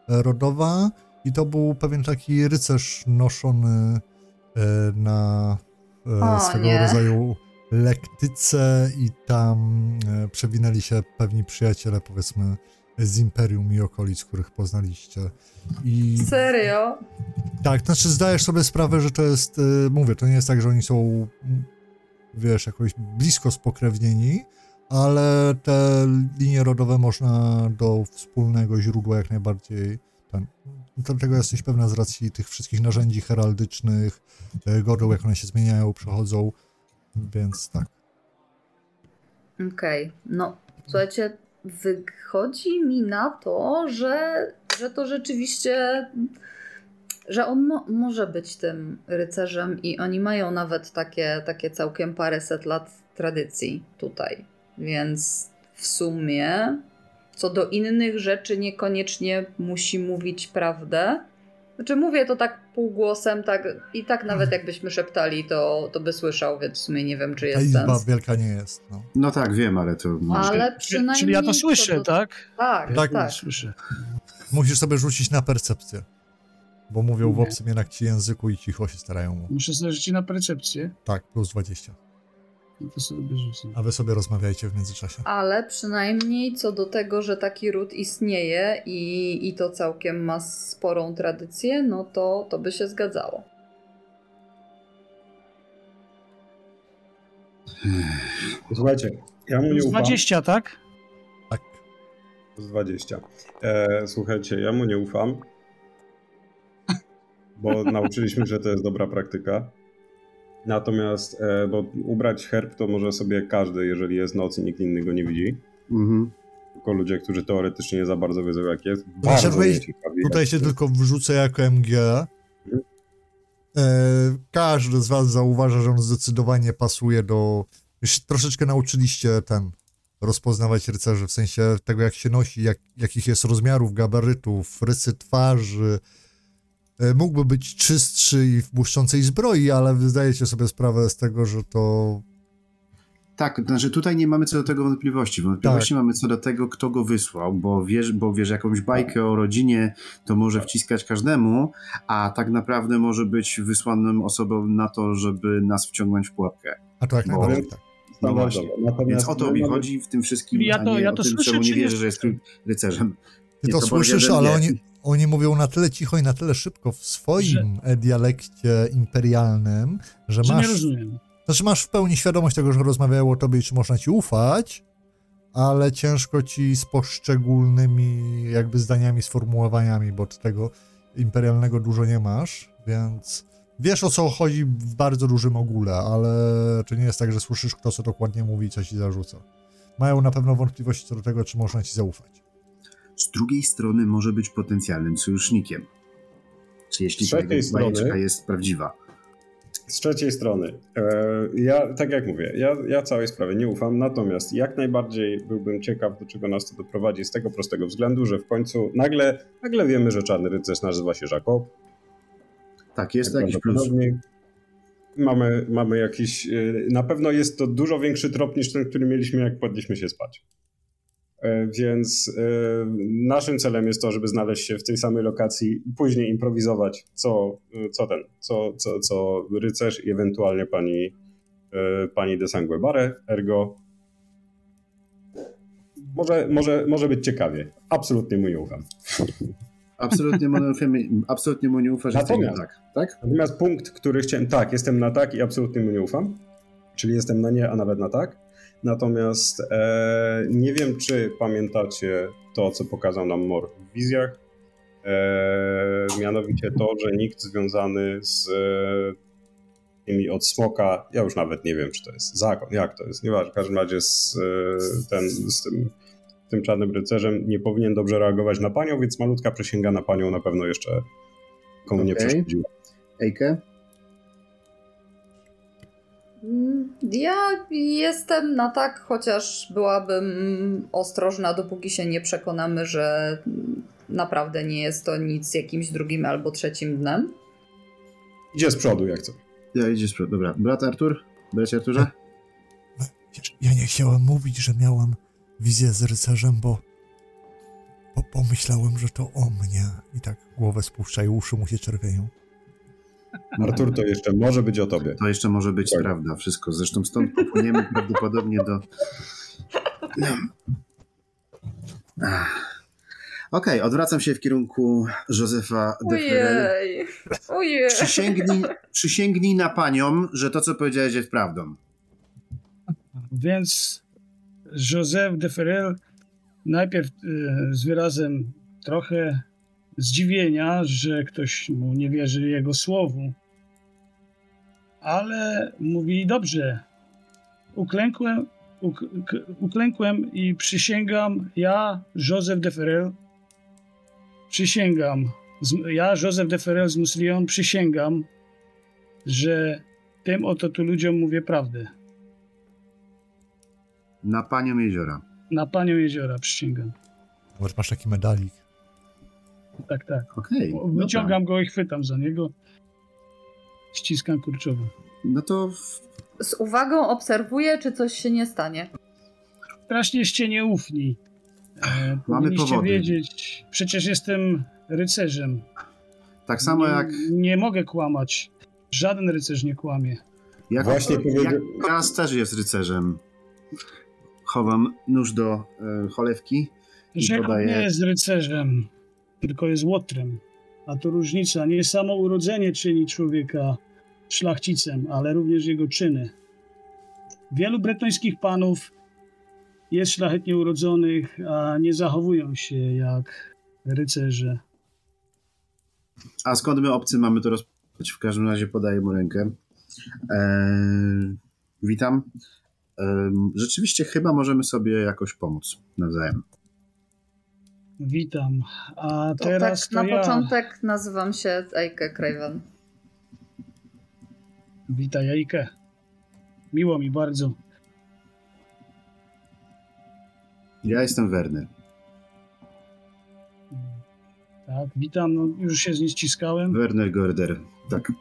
e, rodowa i to był pewien taki rycerz noszony e, na e, O, swego nie. rodzaju lektyce i tam e, przewinęli się pewni przyjaciele, powiedzmy, z Imperium i okolic, których poznaliście. I Serio? tak, to znaczy zdajesz sobie sprawę, że to jest, y, mówię, to nie jest tak, że oni są, wiesz, jakoś blisko spokrewnieni, ale te linie rodowe można do wspólnego źródła jak najbardziej, ten, tego jesteś pewna z racji tych wszystkich narzędzi heraldycznych, y, godów, jak one się zmieniają, przechodzą, więc tak. Okej, no słuchajcie, wychodzi mi na to, że, że to rzeczywiście, że on mo- może być tym rycerzem i oni mają nawet takie, takie całkiem paręset lat tradycji tutaj, więc w sumie co do innych rzeczy niekoniecznie musi mówić prawdę. Znaczy mówię to tak półgłosem, tak i tak nawet jakbyśmy szeptali, to, to by słyszał, więc w sumie nie wiem, czy Ta jest izba sens. wielka nie jest, no. No tak, wiem, ale to... Ale Czyli, przynajmniej. czyli ja to słyszę, do- tak? Tak, Tak. tak. Słyszę. Musisz sobie rzucić na percepcję, bo mówią w Nie. obcym jednak ci języku i cicho się starają mu. Muszę sobie rzucić na percepcję. Tak, plus 20. A wy sobie rozmawiajcie w międzyczasie. Ale przynajmniej co do tego, że taki ród istnieje i, i to całkiem ma sporą tradycję, no to, to by się zgadzało. Słuchajcie, ja mu nie ufam. 20, tak? Tak. Plus 20. E, słuchajcie, ja mu nie ufam, bo nauczyliśmy, że to jest dobra praktyka. Natomiast, e, bo ubrać herb to może sobie każdy, jeżeli jest noc i nikt inny go nie widzi. Mhm. Tylko ludzie, którzy teoretycznie nie za bardzo wiedzą, jak jest. Bardzo ciekawi, Tutaj jak się tylko wrzucę jako MG. E, każdy z was zauważa, że on zdecydowanie pasuje do... Już troszeczkę nauczyliście ten rozpoznawać rycerzy, w sensie tego jak się nosi, jak, jakich jest rozmiarów, gabarytów, rysy twarzy. E, mógłby być czystszy i w błyszczącej zbroi, ale wy zdajecie sobie sprawę z tego, że to Tak, to znaczy tutaj nie mamy co do tego wątpliwości. Wątpliwości mamy co do tego, kto go wysłał, bo wiesz, bo wiesz, jakąś bajkę o rodzinie to może wciskać każdemu, a tak naprawdę może być wysłanym osobą na to, żeby nas wciągnąć w pułapkę. A to jak Bo- najbardziej tak. No Standardowo. właśnie. Więc o to mi chodzi w tym wszystkim, Ja to- a nie ja o to tym, słyszę, czemu nie wierzę, że jest rycerzem. Ty Nie, to to słyszysz, ale oni. Oni mówią na tyle cicho i na tyle szybko w swoim e, dialekcie imperialnym, że Że nie masz, rozumiem. znaczy masz w pełni świadomość tego, że rozmawiają o tobie i czy można ci ufać, ale ciężko ci z poszczególnymi jakby zdaniami, sformułowaniami, bo tego imperialnego dużo nie masz, więc wiesz o co chodzi w bardzo dużym ogóle, ale czy nie jest tak, że słyszysz kto co dokładnie mówi i co ci zarzuca. Mają na pewno wątpliwości co do tego, czy można ci zaufać. Z drugiej strony może być potencjalnym sojusznikiem. Czy jeśli ta bajeczka jest prawdziwa? Z trzeciej strony, e, ja tak jak mówię, ja, ja całej sprawie nie ufam, natomiast jak najbardziej byłbym ciekaw, do czego nas to doprowadzi, z tego prostego względu, że w końcu nagle, nagle wiemy, że czarny rycerz nazywa się Jacob. Tak, jest to jakiś plus. Mamy, mamy jakiś. e, Na pewno jest to dużo większy trop niż ten, który mieliśmy, jak kładliśmy się spać. E, Więc e, naszym celem jest to, żeby znaleźć się w tej samej lokacji i później improwizować, co, co ten, co, co, co rycerz i ewentualnie pani, e, pani de Sanguebare, ergo. Może, może, może być ciekawie. Absolutnie mu nie ufam. Absolutnie mu nie ufam, absolutnie mu nie ufasz, że Natomiast- tak, tak? Natomiast punkt, który chciałem, tak, jestem na tak i absolutnie mu nie ufam, czyli jestem na nie, a nawet na tak. Natomiast e, nie wiem, czy pamiętacie to, co pokazał nam Mor w wizjach. E, mianowicie to, że nikt związany z e, tymi od smoka, ja już nawet nie wiem, czy to jest zakon, jak to jest, nieważne, w każdym razie z, e, ten, z tym, tym czarnym rycerzem nie powinien dobrze reagować na panią, więc malutka przysięga na panią na pewno jeszcze komu nie Okej. przeszkodziła. Ejke? Ja jestem na tak, chociaż byłabym ostrożna, dopóki się nie przekonamy, że naprawdę nie jest to nic z jakimś drugim albo trzecim dnem. Idzie z przodu, jak co. Ja idziesz przed. Dobra. Brat Artur? Bracie Arturze? Ja nie chciałem mówić, że miałam wizję z rycerzem, bo, bo pomyślałem, że to o mnie. I tak głowę spuszcza i uszy mu się czerwienią. Artur, to jeszcze może być o tobie. To jeszcze może być Tak. prawda, wszystko. Zresztą stąd popłyniemy prawdopodobnie do. Okej, odwracam się w kierunku Józefa. Ojej, ojej. Przysięgnij, przysięgnij na panią, że to, co powiedziałeś, jest prawdą. Więc Joseph de Ferrel najpierw e, z wyrazem trochę zdziwienia, że ktoś mu nie wierzy jego słowu, ale mówi dobrze. Uklękłem, uk, uklękłem i przysięgam, ja, Joseph de Ferrel, przysięgam, z, ja, Joseph de Ferrel z Muslion, przysięgam, że tym oto tu ludziom mówię prawdę. Na panią jeziora. Na panią jeziora przysięgam. Może masz taki medalik. Tak, tak. Okej. O, dobra. Wyciągam go i chwytam za niego. Ściskam kurczowo. No to w- Z uwagą obserwuję, czy coś się nie stanie. Strasznieście nieufni. E, Mamy powody. wiedzieć, przecież jestem rycerzem. tak samo nie, jak, Nie mogę kłamać. Żaden rycerz nie kłamie. jak, Właśnie powiedział- Kras też jest rycerzem. Chowam nóż do e, cholewki. I Jacob podaję- nie jest rycerzem, tylko jest łotrem. A to różnica. Nie samo urodzenie czyni człowieka szlachcicem, ale również jego czyny. Wielu bretońskich panów jest szlachetnie urodzonych, a nie zachowują się jak rycerze. A skąd my obcy mamy to rozpocząć? W każdym razie podaję mu rękę. Eee, witam. Em, rzeczywiście chyba możemy sobie jakoś pomóc nawzajem. Witam. A To teraz tak to na ja. początek nazywam się Eike Craven. Witaj, Jajkę. Miło mi bardzo. Ja jestem Werner. Tak, witam. No, już się z nim ściskałem. Werner Gorder. Tak.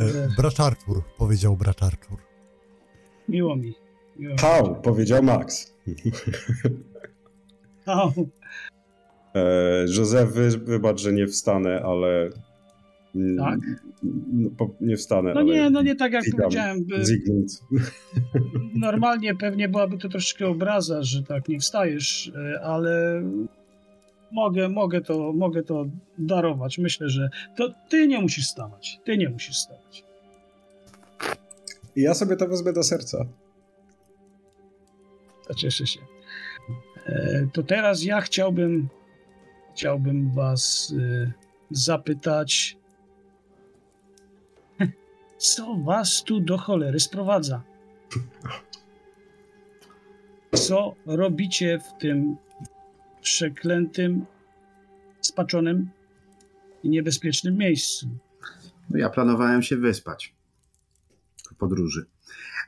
E, brat Artur, powiedział brat Artur. Miło mi. Miło mi. Hał, powiedział Max. Au. E, Józef, wy, wybacz, że nie wstanę, ale... mm, Tak? No, nie wstanę, No nie, no nie tak jak powiedziałem. by- Zygmunt. Normalnie pewnie byłaby to troszeczkę obraza, że tak nie wstajesz, e, ale mogę, mogę, to, mogę to darować. Myślę, że to ty nie musisz stawać. Ty nie musisz stawać. I ja sobie to wezmę do serca. To cieszę się. E, To teraz ja chciałbym, chciałbym was e, zapytać, co was tu do cholery sprowadza? Co robicie w tym przeklętym, spaczonym i niebezpiecznym miejscu? No ja planowałem się wyspać w podróży,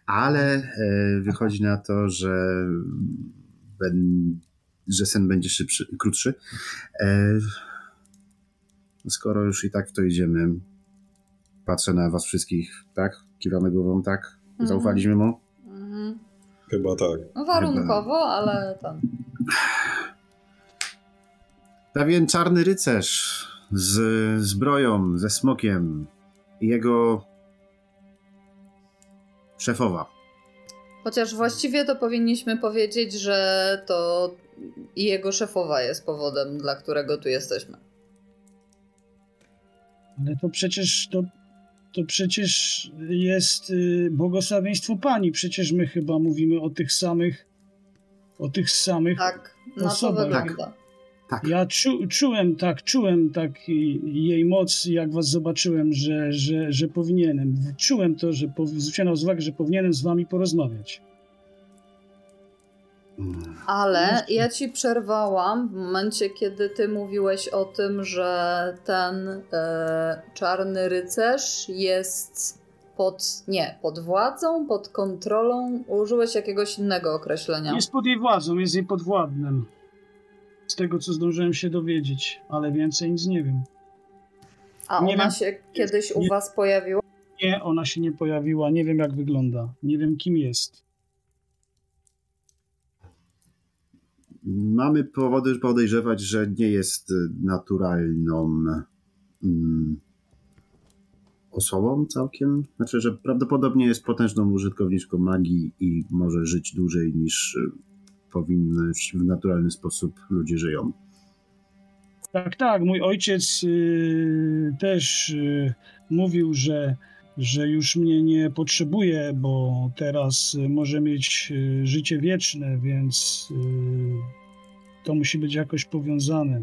ale e, wychodzi na to, że, że sen będzie szybszy, krótszy. E, skoro już i tak w to idziemy, patrzę na was wszystkich, tak? Kiwamy głową, tak? Mhm. Zaufaliśmy mu? Mhm. Chyba tak. No warunkowo, ale tam. Pewien czarny rycerz z zbroją, ze smokiem i jego szefowa. Chociaż właściwie to powinniśmy powiedzieć, że to jego szefowa jest powodem, dla którego tu jesteśmy. Ale to przecież to, to przecież jest y, błogosławieństwo pani. Przecież my chyba mówimy o tych samych o tych samych. Tak, na to wygląda. Tak. Ja czu, czułem tak, czułem tak jej moc, jak was zobaczyłem, że, że, że powinienem. Czułem to, że zwróciłem uwagę, że powinienem z wami porozmawiać. Ale ja ci przerwałam w momencie, kiedy ty mówiłeś o tym, że ten e, czarny rycerz jest pod. Nie, pod władzą, pod kontrolą. Użyłeś jakiegoś innego określenia. Jest pod jej władzą, jest jej podwładnym. Z tego, co zdążyłem się dowiedzieć, ale więcej nic nie wiem. A nie ona wiem. się kiedyś u Nie. was pojawiła? Nie, ona się nie pojawiła, nie wiem jak wygląda, nie wiem kim jest. Mamy powody podejrzewać, że nie jest y, naturalną mm, osobą całkiem. Znaczy, że prawdopodobnie jest potężną użytkowniczką magii i może żyć dłużej niż y, powinny w naturalny sposób ludzie żyją. Tak, tak, mój ojciec y, też y, mówił, że, że już mnie nie potrzebuje, bo teraz y, może mieć y, życie wieczne, więc y, to musi być jakoś powiązane.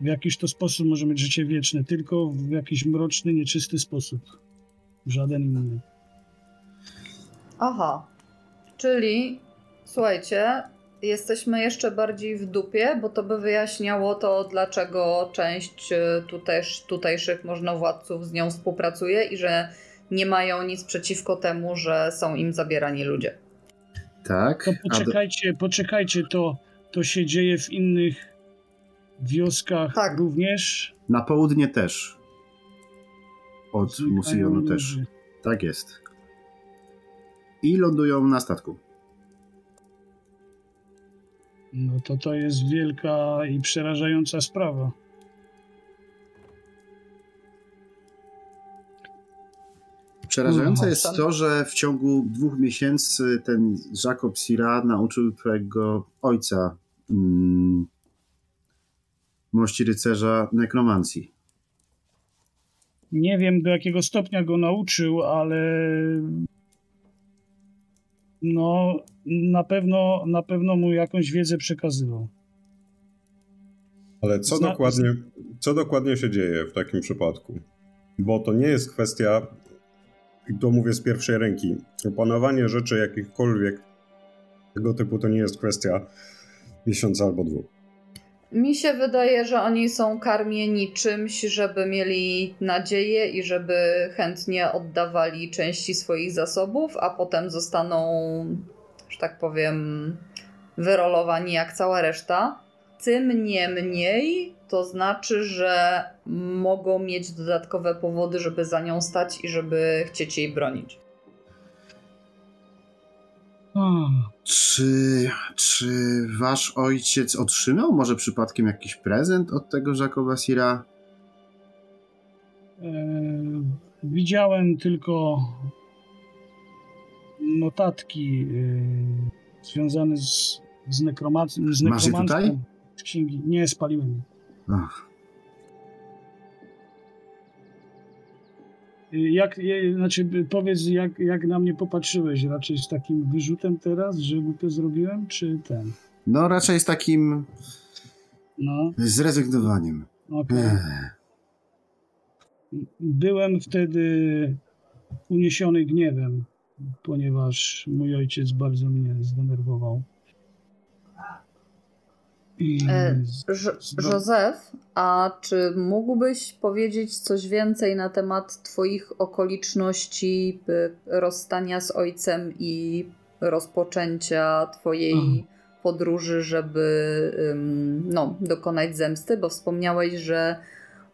W jakiś to sposób może mieć życie wieczne, tylko w jakiś mroczny, nieczysty sposób. W żaden inny. Aha. Czyli, słuchajcie, jesteśmy jeszcze bardziej w dupie, bo to by wyjaśniało to, dlaczego część e, tutejsz, tutejszych możnowładców z nią współpracuje i że nie mają nic przeciwko temu, że są im zabierani ludzie. Tak. To poczekajcie, poczekajcie, to, to się dzieje w innych wioskach Tak. również. na południe też. Od Musilionu też. ludzie. Tak jest. I lądują na statku. No to to jest wielka i przerażająca sprawa. Przerażające No, jest to, że w ciągu dwóch miesięcy ten Jacob Sira nauczył twojego ojca mm, mości rycerza nekromancji. Nie wiem do jakiego stopnia go nauczył, ale no na pewno, na pewno mu jakąś wiedzę przekazywał. Ale co Zna- dokładnie, co dokładnie się dzieje w takim przypadku? Bo to nie jest kwestia, i to mówię z pierwszej ręki, opanowanie rzeczy jakichkolwiek tego typu to nie jest kwestia miesiąca albo dwóch. Mi się wydaje, że oni są karmieni czymś, żeby mieli nadzieję i żeby chętnie oddawali części swoich zasobów, a potem zostaną, że tak powiem, wyrolowani jak cała reszta. Tym niemniej to znaczy, że mogą mieć dodatkowe powody, żeby za nią stać i żeby chcieć jej bronić. Czy, czy wasz ojciec otrzymał może przypadkiem jakiś prezent od tego Jacoba Sira? e, widziałem tylko notatki e, związane z, z, nekromac- z Masz je tutaj? Z księgi. Nie, spaliłem je. Ach, Jak, znaczy, powiedz, jak, jak na mnie popatrzyłeś? Raczej z takim wyrzutem teraz, że głupio zrobiłem, czy ten? No raczej z takim No, zrezygnowaniem. Ech. Byłem wtedy uniesiony gniewem, ponieważ mój ojciec bardzo mnie zdenerwował. E, Józef, a czy mógłbyś powiedzieć coś więcej na temat Twoich okoliczności rozstania z ojcem i rozpoczęcia Twojej Mhm. podróży, żeby no, dokonać zemsty? Bo wspomniałeś, że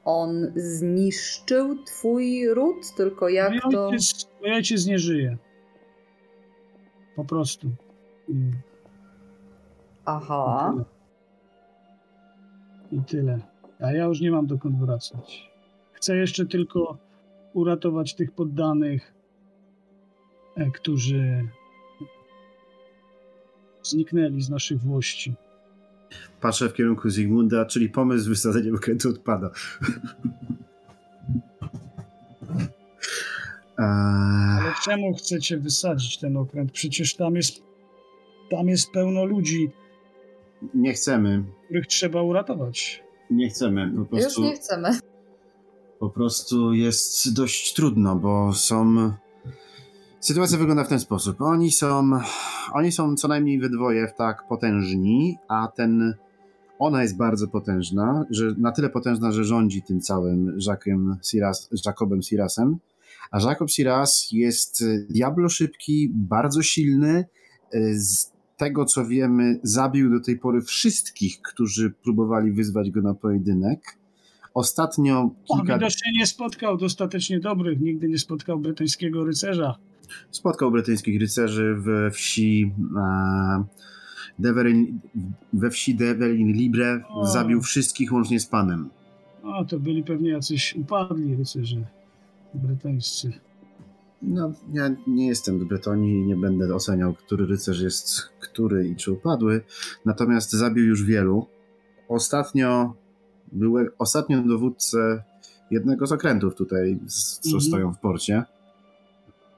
on zniszczył Twój ród, tylko jak mój, to. ojciec, mój ojciec nie żyje. Po prostu. Aha. I, tyle. A ja już nie mam dokąd wracać. Chcę jeszcze tylko uratować tych poddanych, e, którzy zniknęli z naszych włości. Patrzę w kierunku Zygmunda, czyli pomysł z wysadzeniem okrętu odpada. Ale czemu chcecie wysadzić ten okręt? Przecież tam jest, tam jest pełno ludzi, nie chcemy. których trzeba uratować. Nie chcemy. Po Już prostu, nie chcemy. po prostu jest dość trudno, bo są. Sytuacja wygląda w ten sposób. Oni są. Oni są co najmniej we dwoje tak potężni, a ten. Ona jest bardzo potężna, że na tyle potężna, że rządzi tym całym Jacquem Siras, Jacobem Sirasem. A Jacob Siras jest y, diablo szybki, bardzo silny. y, Z tego co wiemy, zabił do tej pory wszystkich, którzy próbowali wyzwać go na pojedynek. Ostatnio On kilka widocznie nie spotkał dostatecznie dobrych, nigdy nie spotkał brytyjskiego rycerza. spotkał brytyjskich rycerzy we wsi e, Deverin, we wsi Deverin Libre, O. zabił wszystkich łącznie z panem. O, to byli pewnie jacyś upadli rycerze brytyjscy. No, ja nie jestem z Bretonii i nie będę oceniał, który rycerz jest który i czy upadły, natomiast zabił już wielu. Ostatnio był ostatnio dowódcę jednego z okrętów tutaj, co Mhm. stoją w porcie.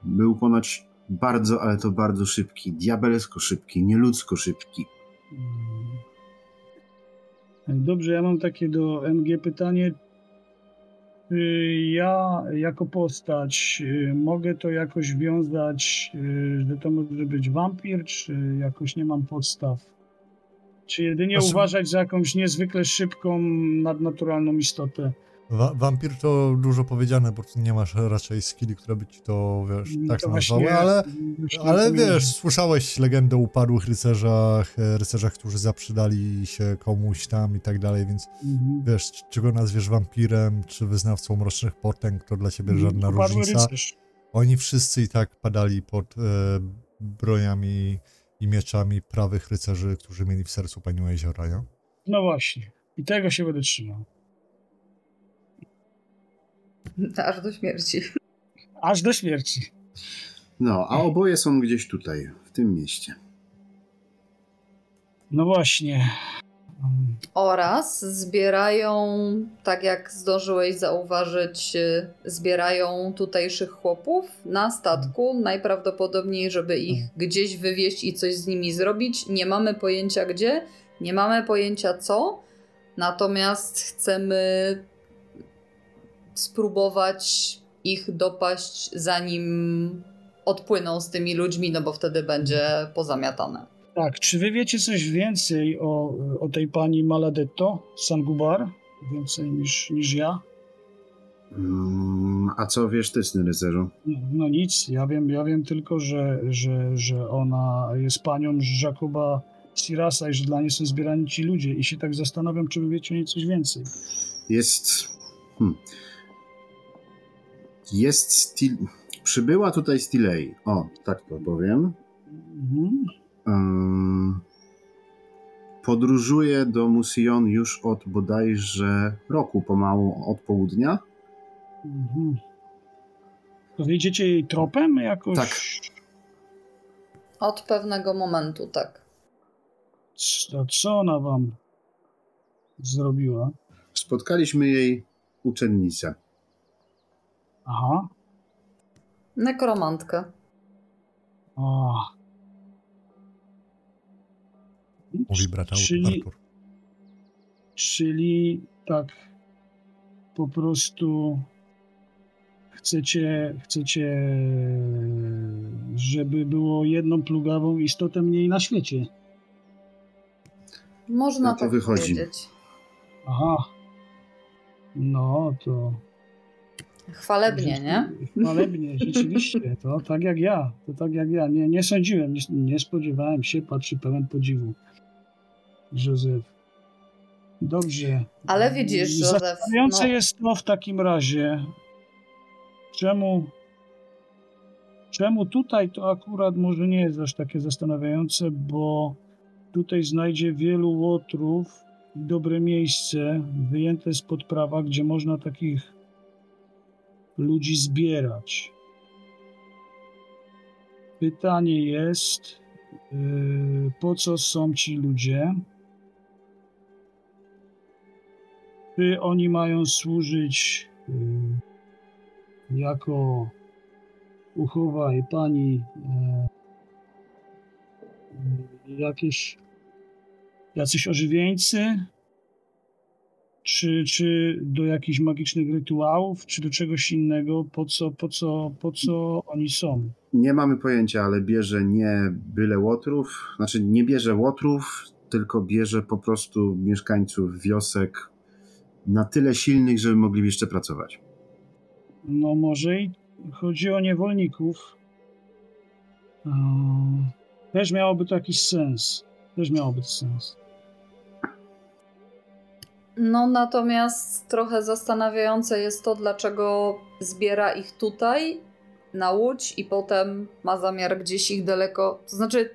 Był ponoć bardzo, ale to bardzo szybki, diabelsko szybki, nieludzko szybki. Mm. Dobrze, ja mam takie do MG pytanie. Czy ja jako postać y, mogę to jakoś wiązać, y, że to może być wampir, czy jakoś nie mam podstaw? Czy jedynie Znaczy- uważać za jakąś niezwykle szybką, nadnaturalną istotę? Wa- wampir to dużo powiedziane, bo tu nie masz raczej skilli, które by ci to, wiesz, No tak to nazwały, właśnie- ale, właśnie ale wiesz, słyszałeś legendę o upadłych rycerzach, e, rycerzach, którzy zaprzydali się komuś tam i tak dalej, więc Mhm. wiesz, czy- go nazwiesz wampirem, czy wyznawcą mrocznych potęg, to dla ciebie żadna Upadły różnica. rycerz. Oni wszyscy i tak padali pod e, broniami i mieczami prawych rycerzy, którzy mieli w sercu panią jeziora, nie? No właśnie. I tego się będę trzymał. Aż do śmierci. Aż do śmierci. No, a oboje są gdzieś tutaj, w tym mieście. No właśnie. Oraz zbierają, tak jak zdążyłeś zauważyć, y, zbierają tutejszych chłopów na statku. Najprawdopodobniej, żeby ich gdzieś wywieźć i coś z nimi zrobić. Nie mamy pojęcia gdzie, nie mamy pojęcia co. Natomiast chcemy spróbować ich dopaść, zanim odpłyną z tymi ludźmi, no bo wtedy będzie pozamiatane. Tak, czy wy wiecie coś więcej o, o tej pani Maladetto Sangubar? Więcej niż, niż ja? Mm, a co wiesz ty, sny rycerzu? No, no nic, ja wiem, ja wiem tylko, że, że, że ona jest panią Jacoba Sirasa i że dla niej są zbierani ci ludzie i się tak zastanawiam, czy wy wiecie o niej coś więcej. Jest. Hmm. Jest stil. Przybyła tutaj Stilei. O, tak to powiem. Mhm. Ym, podróżuje do Musion już od bodajże roku pomału od południa. Mhm. To wyjdziecie jej tropem jakoś? Tak. Od pewnego momentu, tak. Co, co ona wam zrobiła? Spotkaliśmy jej uczennicę. Aha. Nekromantkę. O. Mówi brat Czyli- Artur. Czyli tak, po prostu chcecie, chcecie, żeby było jedną plugawą istotę mniej na świecie. Można No to tak wychodzi. powiedzieć. Aha. No to. Chwalebnie, nie? Chwalebnie, rzeczywiście. To tak jak ja. To tak jak ja. Nie, nie sądziłem, nie, nie spodziewałem się, patrzy pełen podziwu. Józef. Dobrze. Ale widzisz, Józef, Zastanawiające no- jest to w takim razie, czemu, czemu tutaj to akurat może nie jest aż takie zastanawiające, bo tutaj znajdzie wielu łotrów i dobre miejsce wyjęte spod prawa, gdzie można takich ludzi zbierać. Pytanie jest, yy, po co są ci ludzie? Czy oni mają służyć y, jako uchowaj pani e, y, jakieś jacyś ożywieńcy? Czy, czy do jakichś magicznych rytuałów, czy do czegoś innego? Po co, po co, po co oni są? Nie mamy pojęcia, ale bierze nie byle łotrów, znaczy nie bierze łotrów, tylko bierze po prostu mieszkańców wiosek na tyle silnych, żeby mogli jeszcze pracować. No może i chodzi o niewolników. Eee, Też miałoby to jakiś sens. Też miałoby to sens. No natomiast trochę zastanawiające jest to, dlaczego zbiera ich tutaj na łódź i potem ma zamiar gdzieś ich daleko. To znaczy,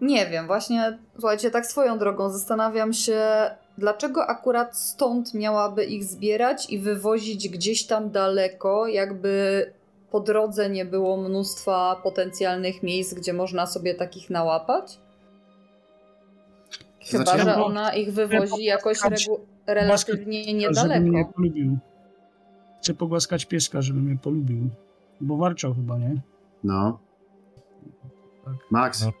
nie wiem, właśnie, słuchajcie, tak swoją drogą zastanawiam się, dlaczego akurat stąd miałaby ich zbierać i wywozić gdzieś tam daleko, jakby po drodze nie było mnóstwa potencjalnych miejsc, gdzie można sobie takich nałapać? Chyba, Znaczy, że ona ich wywozi jakoś regu- relatywnie Żeby mnie niedaleko. polubił. Chcę pogłaskać pieska, żeby mnie polubił. Bo warczał chyba, nie? No. Tak. Max, No.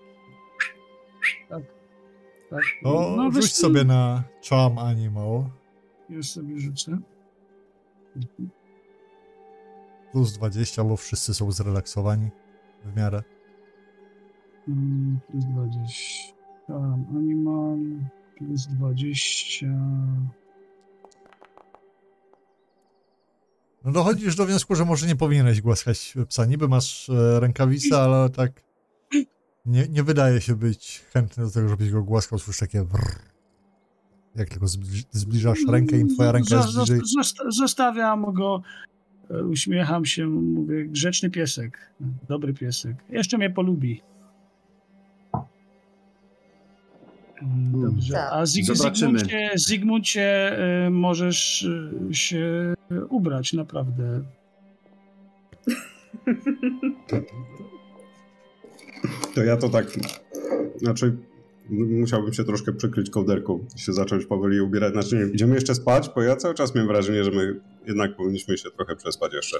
Tak. No, wiesz rzuć co, sobie na Charm Animal. Już sobie rzucę. Plus 20, bo wszyscy są zrelaksowani w miarę. Mm, Plus 20. Tam, animal. Plus 20. No dochodzisz do wniosku, że może nie powinieneś głaskać psa. Niby masz e, rękawice, ale tak nie, nie wydaje się być chętny do tego, żebyś go głaskał. Słyszysz takie brrr. Jak tylko zbli- zbliżasz rękę i twoja ręka jest bliżej. zosta- Zostawiam go. e, Uśmiecham się, mówię, grzeczny piesek. Dobry piesek. Jeszcze mnie polubi. Dobrze. Tak. A Zig- Zobaczymy. Zygmuncie, Zygmuncie e, możesz e, się ubrać, naprawdę. To ja to tak. Znaczy, musiałbym się troszkę przykryć kołderką, się zacząć powoli ubierać. Znaczy, nie, idziemy jeszcze spać, bo ja cały czas miałem wrażenie, że my jednak powinniśmy się trochę przespać jeszcze.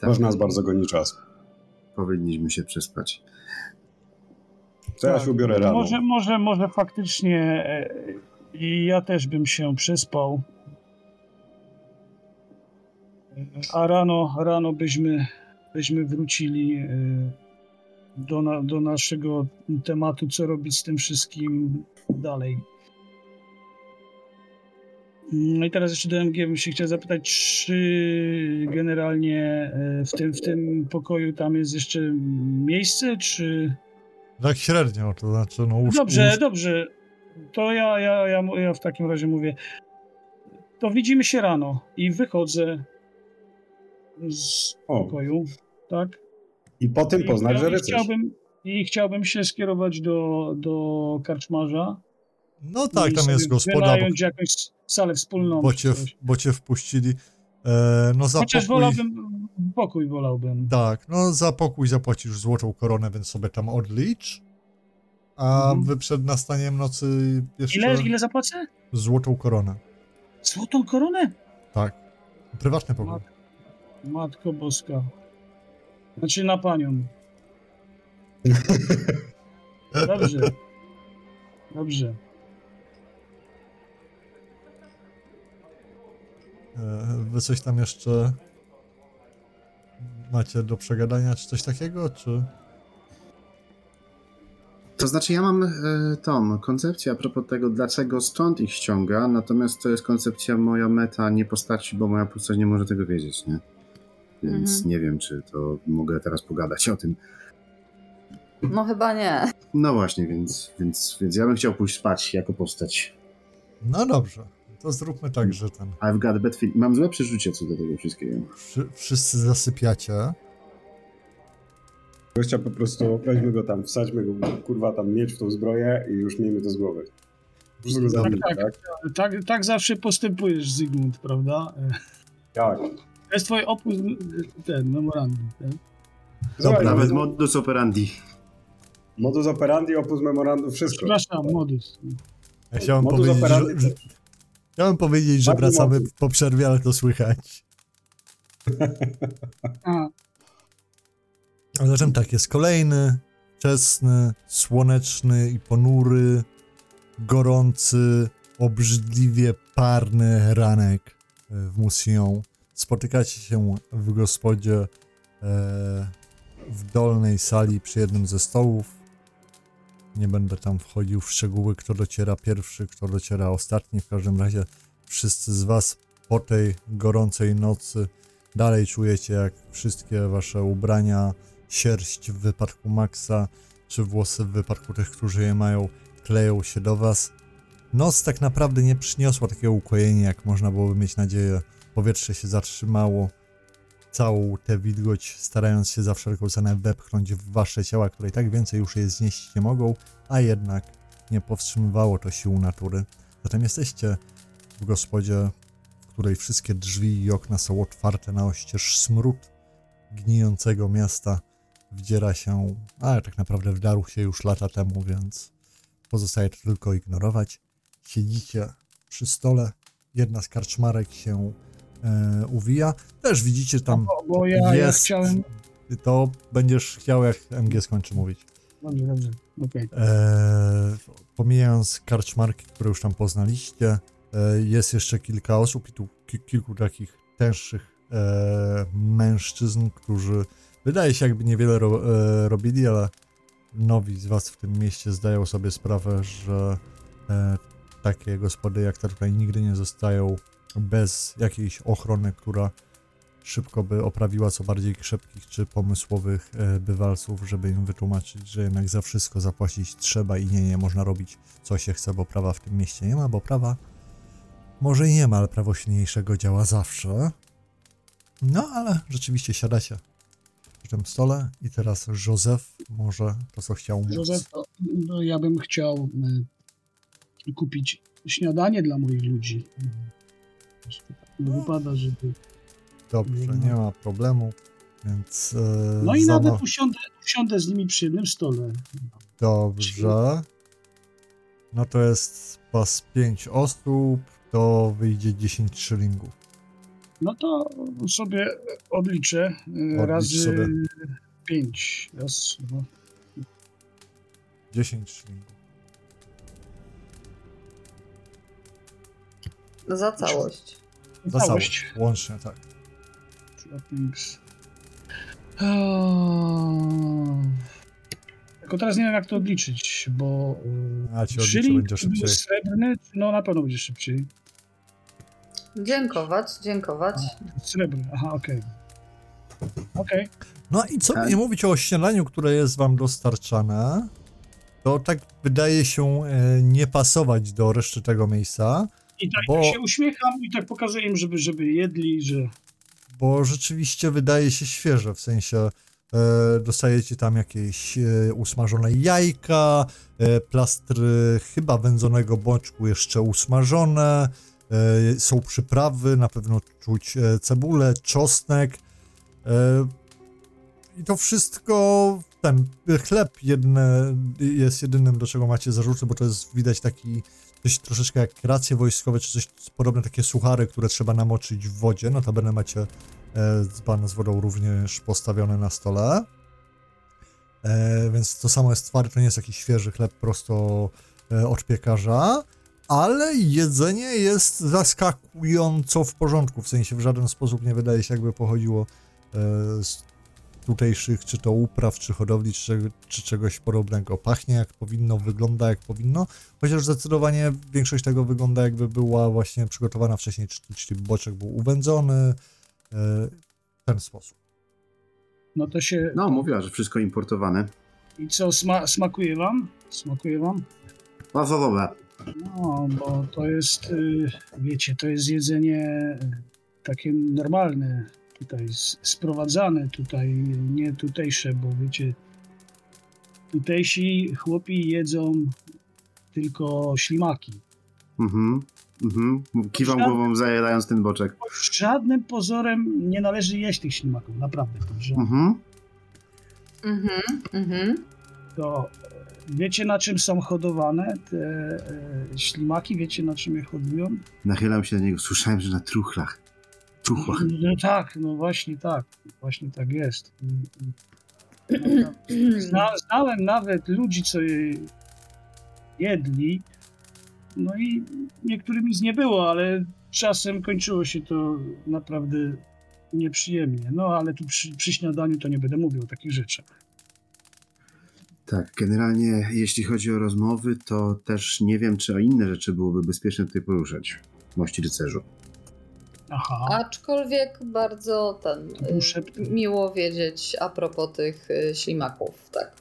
tak, Może nas bardzo goni czas. powinniśmy się przespać. To ja Tak. się ubiorę rano. Może, może, może faktycznie e, i ja też bym się przespał. E, A rano, rano byśmy, byśmy wrócili e, do, na, do naszego tematu, co robić z tym wszystkim dalej. No i teraz jeszcze do MG bym się chciał zapytać, czy generalnie w tym, w tym pokoju tam jest jeszcze miejsce, czy... Tak średnio, to znaczy no łóż, Dobrze, łóż, dobrze. To ja, ja, ja, ja w takim razie mówię. To widzimy się rano i wychodzę z O. pokoju, tak? I po tym chcia- że i rycerz. chciałbym, I chciałbym się skierować do, do karczmarza. No tak, tam jest gospoda, bo, jakąś salę wspólną. bo, cię, coś. bo cię wpuścili. E, no za Chociaż pokój, wolałbym, pokój wolałbym. tak, no za pokój zapłacisz złotą koronę, więc sobie tam odlicz. A Mhm. wy przed nastaniem nocy jeszcze Ile, ile zapłacę? złotą koronę. Złotą koronę? Tak. Prywatny pokój. Matko Boska. Znaczy na panią. Dobrze. Dobrze. E, Wy coś tam jeszcze macie do przegadania, czy coś takiego, czy... To znaczy, ja mam e, tą koncepcję a propos tego, dlaczego stąd ich ściąga, natomiast to jest koncepcja moja meta, nie postaci, bo moja postać nie może tego wiedzieć, nie? Więc Mhm. nie wiem, czy to mogę teraz pogadać o tym. No chyba nie. No właśnie, więc, więc, więc ja bym chciał pójść spać jako postać. No dobrze, to zróbmy tak, że ten... I've got a bad feeling. Mam złe przeczucie co do tego wszystkiego. Wszy, wszyscy zasypiacie. Gościa po prostu, weźmy go tam, wsadźmy go, kurwa, tam mieć w tą zbroję i już miejmy to z głowy. Go Tak, zabijmy, tak. tak? Tak, tak zawsze postępujesz, Zygmunt, prawda? Tak. To jest twój opus, ten, memorandum. Tak? Słuchaj, Nawet mo- modus operandi. modus operandi, opus memorandum, wszystko. Przepraszam, modus. Ja chciałem Modus powiedzieć, operandi- że, chciałem powiedzieć, że wracamy po przerwie, ale to słychać. A, A zatem tak, jest kolejny, wczesny, słoneczny i ponury, gorący, obrzydliwie parny ranek e, w Musillon. Spotykacie się w gospodzie e, w dolnej sali przy jednym ze stołów. Nie będę tam wchodził w szczegóły, kto dociera pierwszy, kto dociera ostatni. W każdym razie wszyscy z Was po tej gorącej nocy dalej czujecie, jak wszystkie Wasze ubrania, sierść w wypadku Maxa, czy włosy w wypadku tych, którzy je mają, kleją się do Was. Noc tak naprawdę nie przyniosła takiego ukojenia, jak można byłoby mieć nadzieję. Powietrze się zatrzymało. Całą tę wilgoć, starając się za wszelką cenę wepchnąć w wasze ciała, które i tak więcej już je znieść nie mogą, a jednak nie powstrzymywało to sił natury. Zatem jesteście w gospodzie, w której wszystkie drzwi i okna są otwarte na oścież. Smród gnijącego miasta wdziera się, ale tak naprawdę wdarł się już lata temu, więc pozostaje to tylko ignorować. Siedzicie przy stole, jedna z karczmarek się e, uwija. Też widzicie tam bo, bo ja, ja jest, chciałem... to będziesz chciał jak MG skończy mówić. Dobrze, dobrze, okej. E, pomijając karczmarki, które już tam poznaliście, e, jest jeszcze kilka osób i tu ki kilku takich tęższych e, mężczyzn, którzy wydaje się jakby niewiele ro e, robili, ale nowi z was w tym mieście zdają sobie sprawę, że e, takie gospody jak te tutaj nigdy nie zostają bez jakiejś ochrony, która szybko by oprawiła co bardziej krzepkich czy pomysłowych e, bywalców, żeby im wytłumaczyć, że jednak za wszystko zapłacić trzeba i nie, nie można robić co się chce, bo prawa w tym mieście nie ma, bo prawa może i nie ma, ale prawo silniejszego działa zawsze. No, ale rzeczywiście siadacie przy tym stole i teraz Józef może to, co chciał mówić. Józef, no, ja bym chciał e, kupić śniadanie dla moich ludzi. Nie wypada, żeby... Dobrze, nie ma problemu, więc... E, No i nawet no- usiądę, usiądę z nimi przy jednym stole. Dobrze. No to jest pas 5 osób, to wyjdzie 10 szylingów. No to sobie odliczę e, Odlicz razy sobie. 5. Raz, dwa. 10 szylingów. Za całość. Za całość. Łącznie, tak. Trappings. Eee, Tylko teraz nie wiem, jak to odliczyć, bo. A ci odliczę, szyling będzie szybciej. srebrny, no na pewno będzie szybciej. Dziękować, dziękować. Srebrny, aha, okej. Okej. No i co by Tak. nie mówić o śniadaniu, które jest wam dostarczane, to tak wydaje się e, nie pasować do reszty tego miejsca, I tak Bo- się uśmiecham i tak pokazuję im, żeby, żeby jedli, że. bo rzeczywiście wydaje się świeże, w sensie e, dostajecie tam jakieś e, usmażone jajka, e, plastry chyba wędzonego boczku jeszcze usmażone, są przyprawy, na pewno czuć cebulę, czosnek i to wszystko, ten chleb jedne, jest jedynym, do czego macie zarzuty, bo to jest widać taki coś troszeczkę jak racje wojskowe, czy coś podobne, takie suchary, które trzeba namoczyć w wodzie. Notabene macie e, dzban z wodą również postawione na stole. E, więc to samo jest twardy, to nie jest jakiś świeży chleb prosto e, od piekarza, ale jedzenie jest zaskakująco w porządku, w sensie w żaden sposób nie wydaje się jakby pochodziło e, z tutejszych, czy to upraw, czy hodowli, czy, czy czegoś podobnego. Pachnie jak powinno, wygląda jak powinno, chociaż zdecydowanie większość tego wygląda jakby była właśnie przygotowana wcześniej, czyli, boczek był uwędzony, e, w ten sposób. No to się... No, mówiła, że wszystko importowane. I co, sma smakuje wam? Smakuje wam? Bardzo dobre. No, bo to jest, y, wiecie, to jest jedzenie y, takie normalne, tutaj sprowadzane, tutaj nie tutejsze, bo wiecie, tutejsi chłopi jedzą tylko ślimaki. Mhm. Mhm. Kiwam Żadne- głową, zajedając ten boczek. Pod żadnym pozorem nie należy jeść tych ślimaków, naprawdę. Że Mhm. Mhm, mhm. to e, wiecie na czym są hodowane te e, ślimaki, wiecie na czym je hodują? Nachylam się do niego. Słyszałem, że na truchlach. Truchłach. No tak, no właśnie tak, właśnie tak jest. Zna, znałem nawet ludzi, co je jedli, no i niektórym nic nie było, ale czasem kończyło się to naprawdę nieprzyjemnie. No ale tu przy, przy śniadaniu to nie będę mówił o takich rzeczach. Tak, generalnie jeśli chodzi o rozmowy, to też nie wiem, czy o inne rzeczy byłoby bezpieczne tutaj poruszać. Mości rycerzu. Aha, Aczkolwiek bardzo ten y, miło wiedzieć a propos tych y, ślimaków, tak.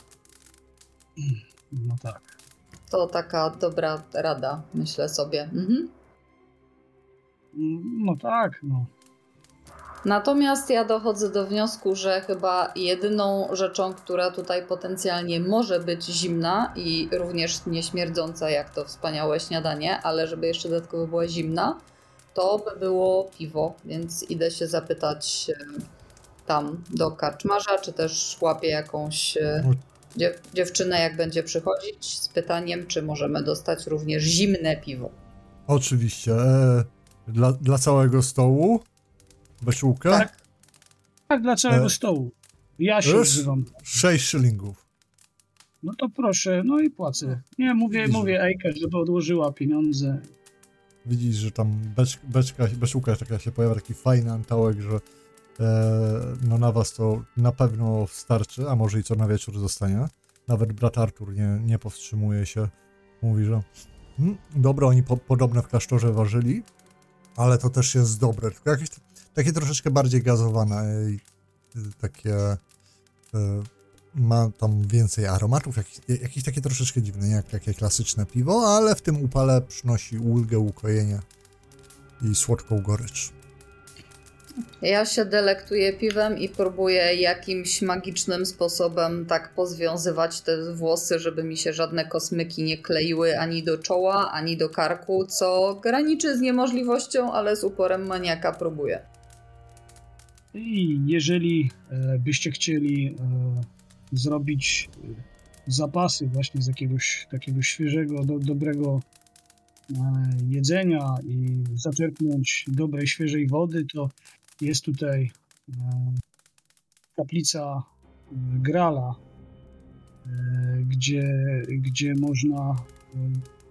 no tak. To taka dobra rada, myślę sobie. Mhm. No tak, no. Natomiast ja dochodzę do wniosku, że chyba jedyną rzeczą, która tutaj potencjalnie może być zimna i również nieśmierdząca, jak to wspaniałe śniadanie, ale żeby jeszcze dodatkowo była zimna, to by było piwo, więc idę się zapytać e, tam do karczmarza, czy też łapię jakąś e, dziew- dziewczynę, jak będzie przychodzić, z pytaniem, czy możemy dostać również zimne piwo. Oczywiście. E, dla, dla całego stołu? Besiłkę? Tak. Tak, dla całego E, stołu. Ja się już? odzywam. 6 szylingów. No to proszę, no i płacę. Nie, mówię, mówię Ejka, żeby odłożyła pieniądze. Widzisz, że tam becz, beczka, beszułka taka się pojawia, taki fajny antałek, że e, no na was to na pewno starczy, a może i co na wieczór zostanie. Nawet brat Artur nie, nie powstrzymuje się. Mówi, że hmm, dobra, oni po, podobne w klasztorze ważyli, ale to też jest dobre, tylko jakieś takie troszeczkę bardziej gazowane i takie e, ma tam więcej aromatów, jakieś, jakieś takie troszeczkę dziwne, nie jak takie klasyczne piwo, ale w tym upale przynosi ulgę, ukojenie i słodką gorycz. Ja się delektuję piwem i próbuję jakimś magicznym sposobem tak pozwiązywać te włosy, żeby mi się żadne kosmyki nie kleiły ani do czoła, ani do karku, co graniczy z niemożliwością, ale z uporem maniaka próbuję. I jeżeli e, byście chcieli e, zrobić e, zapasy właśnie z jakiegoś takiego świeżego, do, dobrego e, jedzenia i zaczerpnąć dobrej, świeżej wody, to jest tutaj e, kaplica e, Grala, gdzie, gdzie można,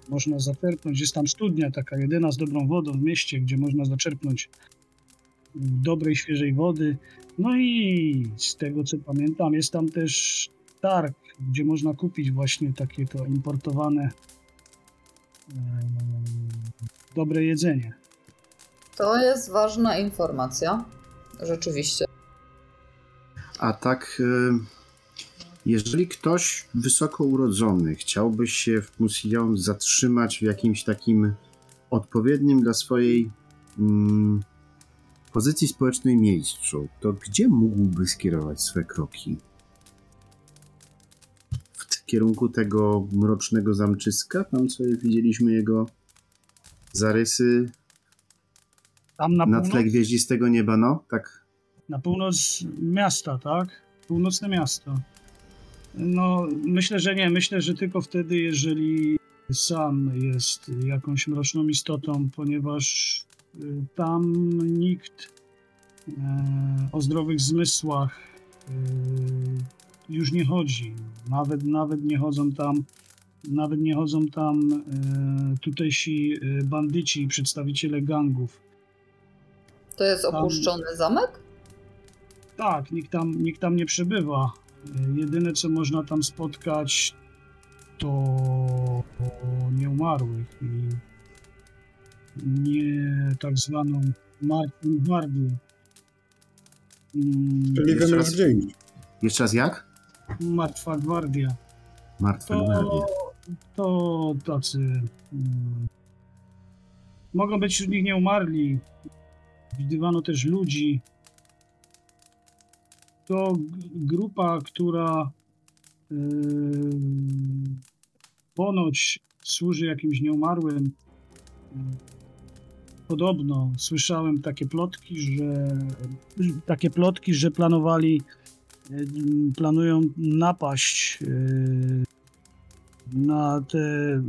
można zaczerpnąć. Jest tam studnia, taka jedyna z dobrą wodą w mieście, gdzie można zaczerpnąć dobrej, świeżej wody. No i z tego co pamiętam, jest tam też targ, gdzie można kupić właśnie takie to importowane dobre jedzenie. To jest ważna informacja. Rzeczywiście. A tak, jeżeli ktoś wysoko urodzony chciałby się w museum zatrzymać w jakimś takim odpowiednim dla swojej mm, pozycji społecznej miejscu, to gdzie mógłby skierować swe kroki? W kierunku tego mrocznego zamczyska, tam sobie widzieliśmy jego zarysy Tam na na północ, tle gwieździstego nieba, no? Tak, na północ miasta, tak? Północne miasto. No, myślę, że nie. Myślę, że tylko wtedy, jeżeli sam jest jakąś mroczną istotą, ponieważ tam nikt e, o zdrowych zmysłach y, już nie chodzi. Nawet, nawet nie chodzą tam Nawet nie chodzą tam e, tutejsi e, bandyci i przedstawiciele gangów. To jest Tam- opuszczony zamek? Tak, nikt tam, nikt tam nie przebywa. E, Jedyne, co można tam spotkać, to nieumarłych i nie tak zwaną martwą gwardię. Mm, Czyli Jeszcze wiemy raz. gdzie. Jeszcze raz jak? Martwa gwardia. Martwe To, gwardię. to tacy. Mm, mogą być wśród nich nieumarli. Widywano też ludzi. To grupa, która yy, ponoć służy jakimś nieumarłym. Yy, Podobno słyszałem takie plotki, że takie plotki, że planowali yy, planują napaść yy, na tę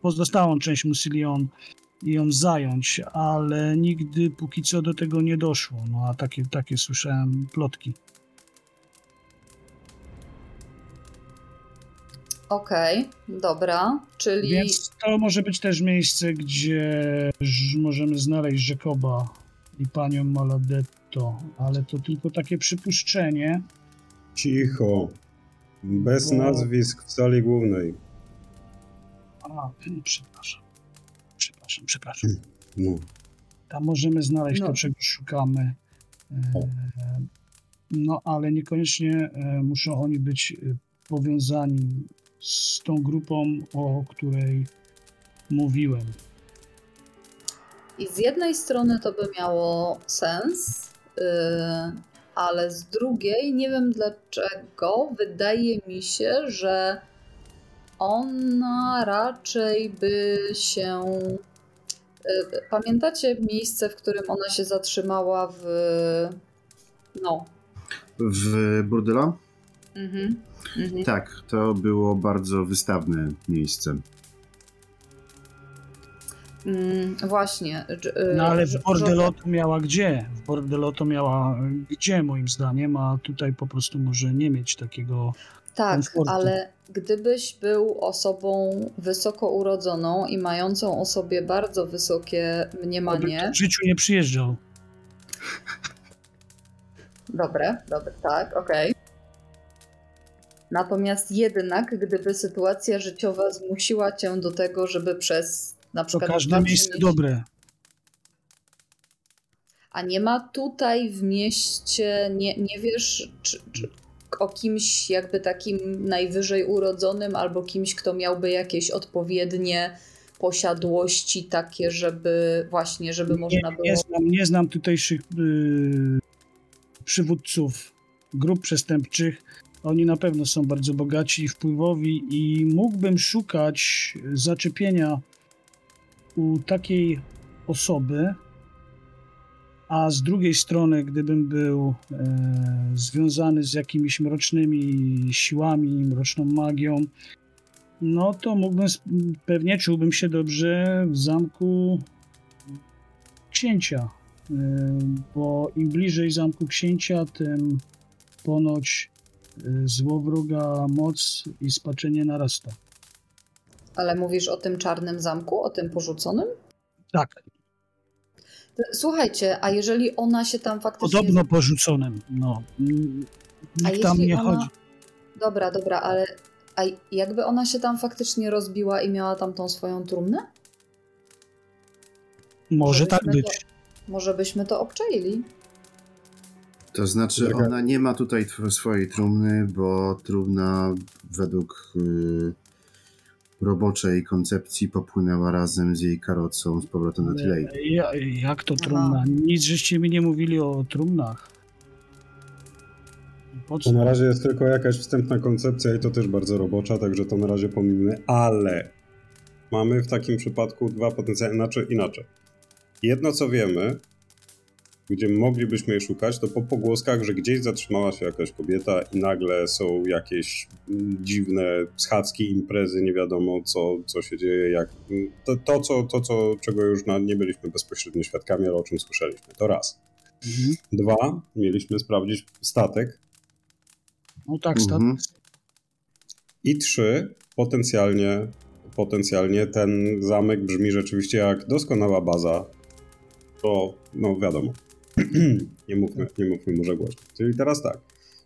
pozostałą część Musylion i ją zająć, ale nigdy póki co do tego nie doszło. No a takie, takie słyszałem plotki. Okej, dobra. Czyli Więc to może być też miejsce, gdzie możemy znaleźć Jacoba i panią Maladetto, ale to tylko takie przypuszczenie. Cicho. Bez Bo- nazwisk w sali głównej. A, przepraszam. Przepraszam, przepraszam. No. Tam możemy znaleźć No. to, czego szukamy. E, O. No, ale niekoniecznie e, muszą oni być e, powiązani z tą grupą, o której mówiłem. I z jednej strony to by miało sens, yy, ale z drugiej nie wiem dlaczego wydaje mi się, że ona raczej by się. Yy, pamiętacie miejsce, w którym ona się zatrzymała w. No. W burdelo? Mhm. Mhm. Tak, to było bardzo wystawne miejsce. Mm, właśnie. yy, No ale w Bordelotto miała gdzie? W Bordelotto miała gdzie moim zdaniem, a tutaj po prostu może nie mieć takiego... Tak, komfortu. ale gdybyś był osobą wysoko urodzoną i mającą o sobie bardzo wysokie mniemanie. w życiu nie przyjeżdżał. Dobre, dobre, tak, okej. Natomiast jednak, gdyby sytuacja życiowa zmusiła cię do tego, żeby przez na To przykład. każde dwa, trzy miejsce miesiące- dobre. A nie ma tutaj w mieście, nie, nie wiesz czy, czy o kimś jakby takim najwyżej urodzonym albo kimś, kto miałby jakieś odpowiednie posiadłości takie, żeby właśnie, żeby można nie, było... nie, znam, nie znam tutejszych y, przywódców grup przestępczych. Oni na pewno są bardzo bogaci i wpływowi i mógłbym szukać zaczepienia u takiej osoby, a z drugiej strony, gdybym był e, związany z jakimiś mrocznymi siłami, mroczną magią, no to mógłbym, pewnie czułbym się dobrze w zamku księcia, y, bo im bliżej zamku księcia, tym ponoć złowroga moc i spaczenie narasta. Ale mówisz o tym czarnym zamku, o tym porzuconym? Tak, Słuchajcie, a jeżeli ona się tam faktycznie... podobno porzuconym. No. Mm, A Nikt tam nie ona... chodzi. Dobra, dobra, ale a jakby ona się tam faktycznie rozbiła i miała tam tą swoją trumnę? Może tak być. To, może byśmy to obczaili. To znaczy, ona nie ma tutaj swojej trumny, bo trumna według y, roboczej koncepcji popłynęła razem z jej karocą z powrotem do Tilei. Ja, jak to Aha. trumna? Nic żeście mi nie mówili o trumnach. To na razie jest tylko jakaś wstępna koncepcja i to też bardzo robocza, także to na razie pomijmy, ale mamy w takim przypadku dwa potencjalne, znaczy inaczej. Jedno co wiemy, gdzie moglibyśmy je szukać, to po pogłoskach, że gdzieś zatrzymała się jakaś kobieta i nagle są jakieś mm, dziwne schadzki, imprezy, nie wiadomo co, co się dzieje, jak to, to, co, to co, czego już na, nie byliśmy bezpośrednio świadkami, ale o czym słyszeliśmy. To raz. Mhm. Dwa, mieliśmy sprawdzić statek, No tak, Mhm. status. I trzy, potencjalnie, potencjalnie ten zamek brzmi rzeczywiście jak doskonała baza. To, no wiadomo, nie mówmy, nie mówmy może głośno. Czyli teraz tak,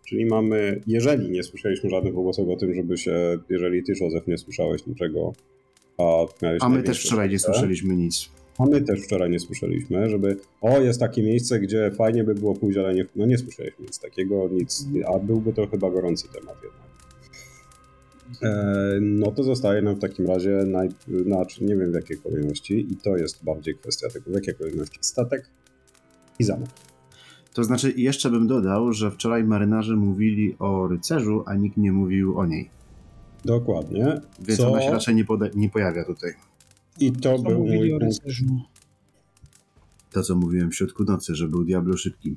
czyli mamy, jeżeli nie słyszeliśmy żadnych ogłosów o tym, żeby się, jeżeli ty, Józef, nie słyszałeś niczego, a miałeś A my też wczoraj nie słyszeliśmy nic. a my też wczoraj nie słyszeliśmy, żeby o, jest takie miejsce, gdzie fajnie by było pójść, ale nie, no nie słyszeliśmy nic takiego, nic, a byłby to chyba gorący temat jednak. E, no to zostaje nam w takim razie, naj, znaczy nie wiem w jakiej kolejności i to jest bardziej kwestia tego, w jakiej kolejności statek i zamek. To znaczy, jeszcze bym dodał, że wczoraj marynarze mówili o rycerzu, a nikt nie mówił o niej. Dokładnie. Więc Co- ona się raczej nie, poda- nie pojawia tutaj. I to Co był mój o rycerzu? To, co mówiłem w środku nocy, że był Diablo szybki.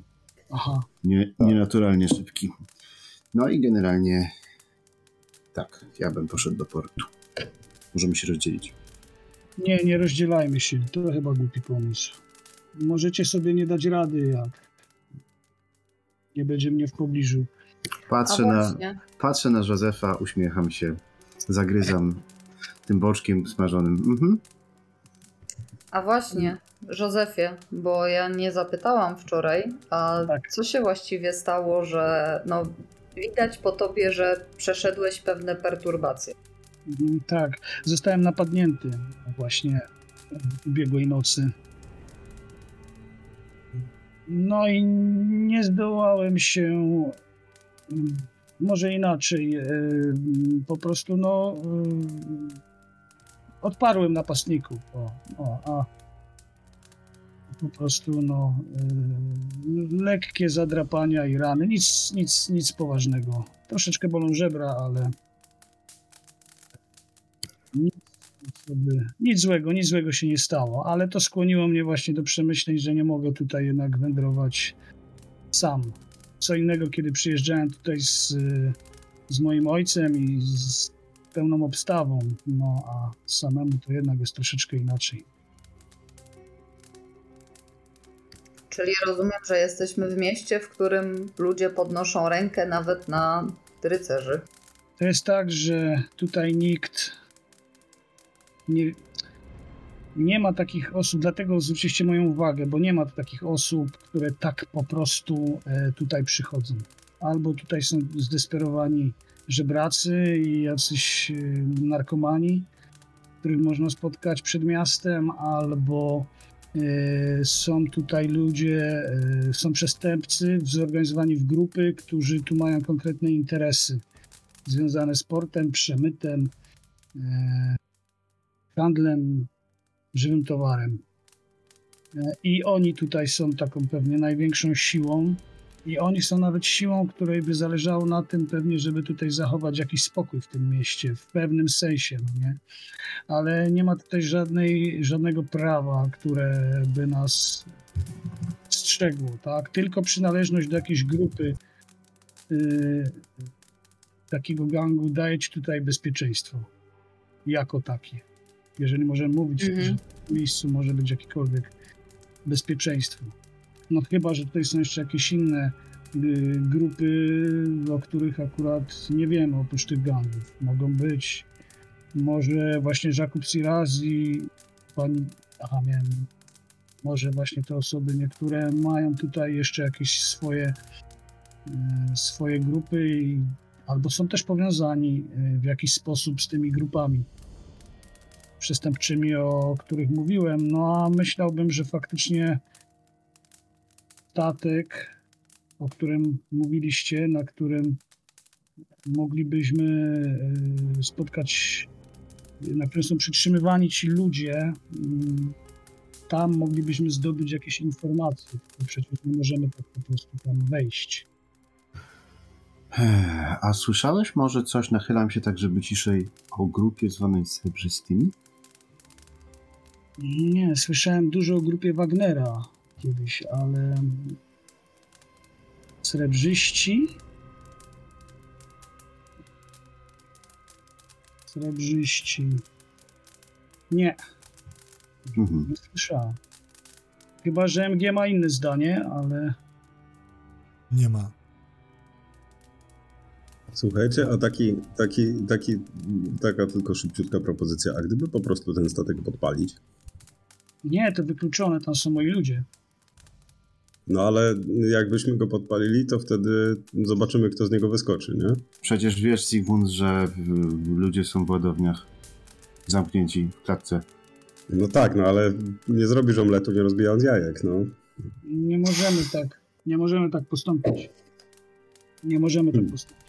Aha. Nie, Tak. Nienaturalnie szybki. No i generalnie tak, ja bym poszedł do portu. Możemy się rozdzielić. Nie, nie rozdzielajmy się. To chyba głupi pomysł. Możecie sobie nie dać rady, jak nie będzie mnie w pobliżu. Patrzę na, patrzę na Józefa, uśmiecham się, zagryzam tym boczkiem smażonym. Mhm. a właśnie, Józefie, bo ja nie zapytałam wczoraj, a Tak. co się właściwie stało, że no widać po tobie, że przeszedłeś pewne perturbacje. Mhm, Tak, zostałem napadnięty właśnie ubiegłej nocy. No i nie zdołałem się, może inaczej, e, po prostu no e, odparłem napastników. O, o, a po prostu no e, lekkie zadrapania i rany, nic, nic, nic poważnego. Troszeczkę bolą żebra, ale nic, jakby, nic złego, nic złego się nie stało, ale to skłoniło mnie właśnie do przemyśleń, że nie mogę tutaj jednak wędrować sam. Co innego, kiedy przyjeżdżałem tutaj z, z moim ojcem i z pełną obstawą, no a samemu to jednak jest troszeczkę inaczej. Czyli rozumiem, że jesteśmy w mieście, w którym ludzie podnoszą rękę nawet na rycerzy. To jest tak, że tutaj nikt nie, nie ma takich osób, dlatego zwróciliście moją uwagę, bo nie ma takich osób, które tak po prostu e, tutaj przychodzą. Albo tutaj są zdesperowani żebracy i jacyś e, narkomani, których można spotkać przed miastem, albo e, są tutaj ludzie, są przestępcy zorganizowani w grupy, którzy tu mają konkretne interesy związane z portem, przemytem, handlem żywym towarem. E, I oni tutaj są taką pewnie największą siłą. I oni są nawet siłą, której by zależało na tym pewnie, żeby tutaj zachować jakiś spokój w tym mieście, w pewnym sensie, no nie? Ale nie ma tutaj żadnej, żadnego prawa, które by nas strzegło, tak? Tylko przynależność do jakiejś grupy y, takiego gangu daje ci tutaj bezpieczeństwo. Jako takie. Jeżeli możemy mówić, Mhm. że w tym miejscu może być jakiekolwiek bezpieczeństwo. No chyba, że tutaj są jeszcze jakieś inne y, grupy, o których akurat nie wiemy oprócz tych gangów. Mogą być może właśnie Jakub Sirazi, pani, aha miałem, może właśnie te osoby niektóre mają tutaj jeszcze jakieś swoje y, swoje grupy i, albo są też powiązani y, w jakiś sposób z tymi grupami przestępczymi, o których mówiłem. No a myślałbym, że faktycznie statek, o którym mówiliście, na którym moglibyśmy y, spotkać, na którym są przytrzymywani ci ludzie, mm, tam moglibyśmy zdobyć jakieś informacje. Przecież nie możemy tak po prostu tam wejść. Ech, A słyszałeś może coś, nachylam się tak, żeby ciszej, o grupie zwanej Srebrzystymi? Nie, słyszałem dużo o grupie Wagnera kiedyś, ale srebrzyści? Srebrzyści. Nie, Mhm. nie słyszałem. Chyba, że MG ma inne zdanie, ale Nie ma. Słuchajcie, a taki, taki, taki, taka tylko szybciutka propozycja, a gdyby po prostu ten statek podpalić? Nie, to wykluczone, tam są moi ludzie. No ale jakbyśmy go podpalili, to wtedy zobaczymy, kto z niego wyskoczy, nie? Przecież wiesz, Sigmund, że y, ludzie są w ładowniach zamknięci w klatce. No tak, no ale nie zrobisz omletu, nie rozbijając jajek, no. Nie możemy tak, nie możemy tak postąpić. Nie możemy tak Hmm. postąpić.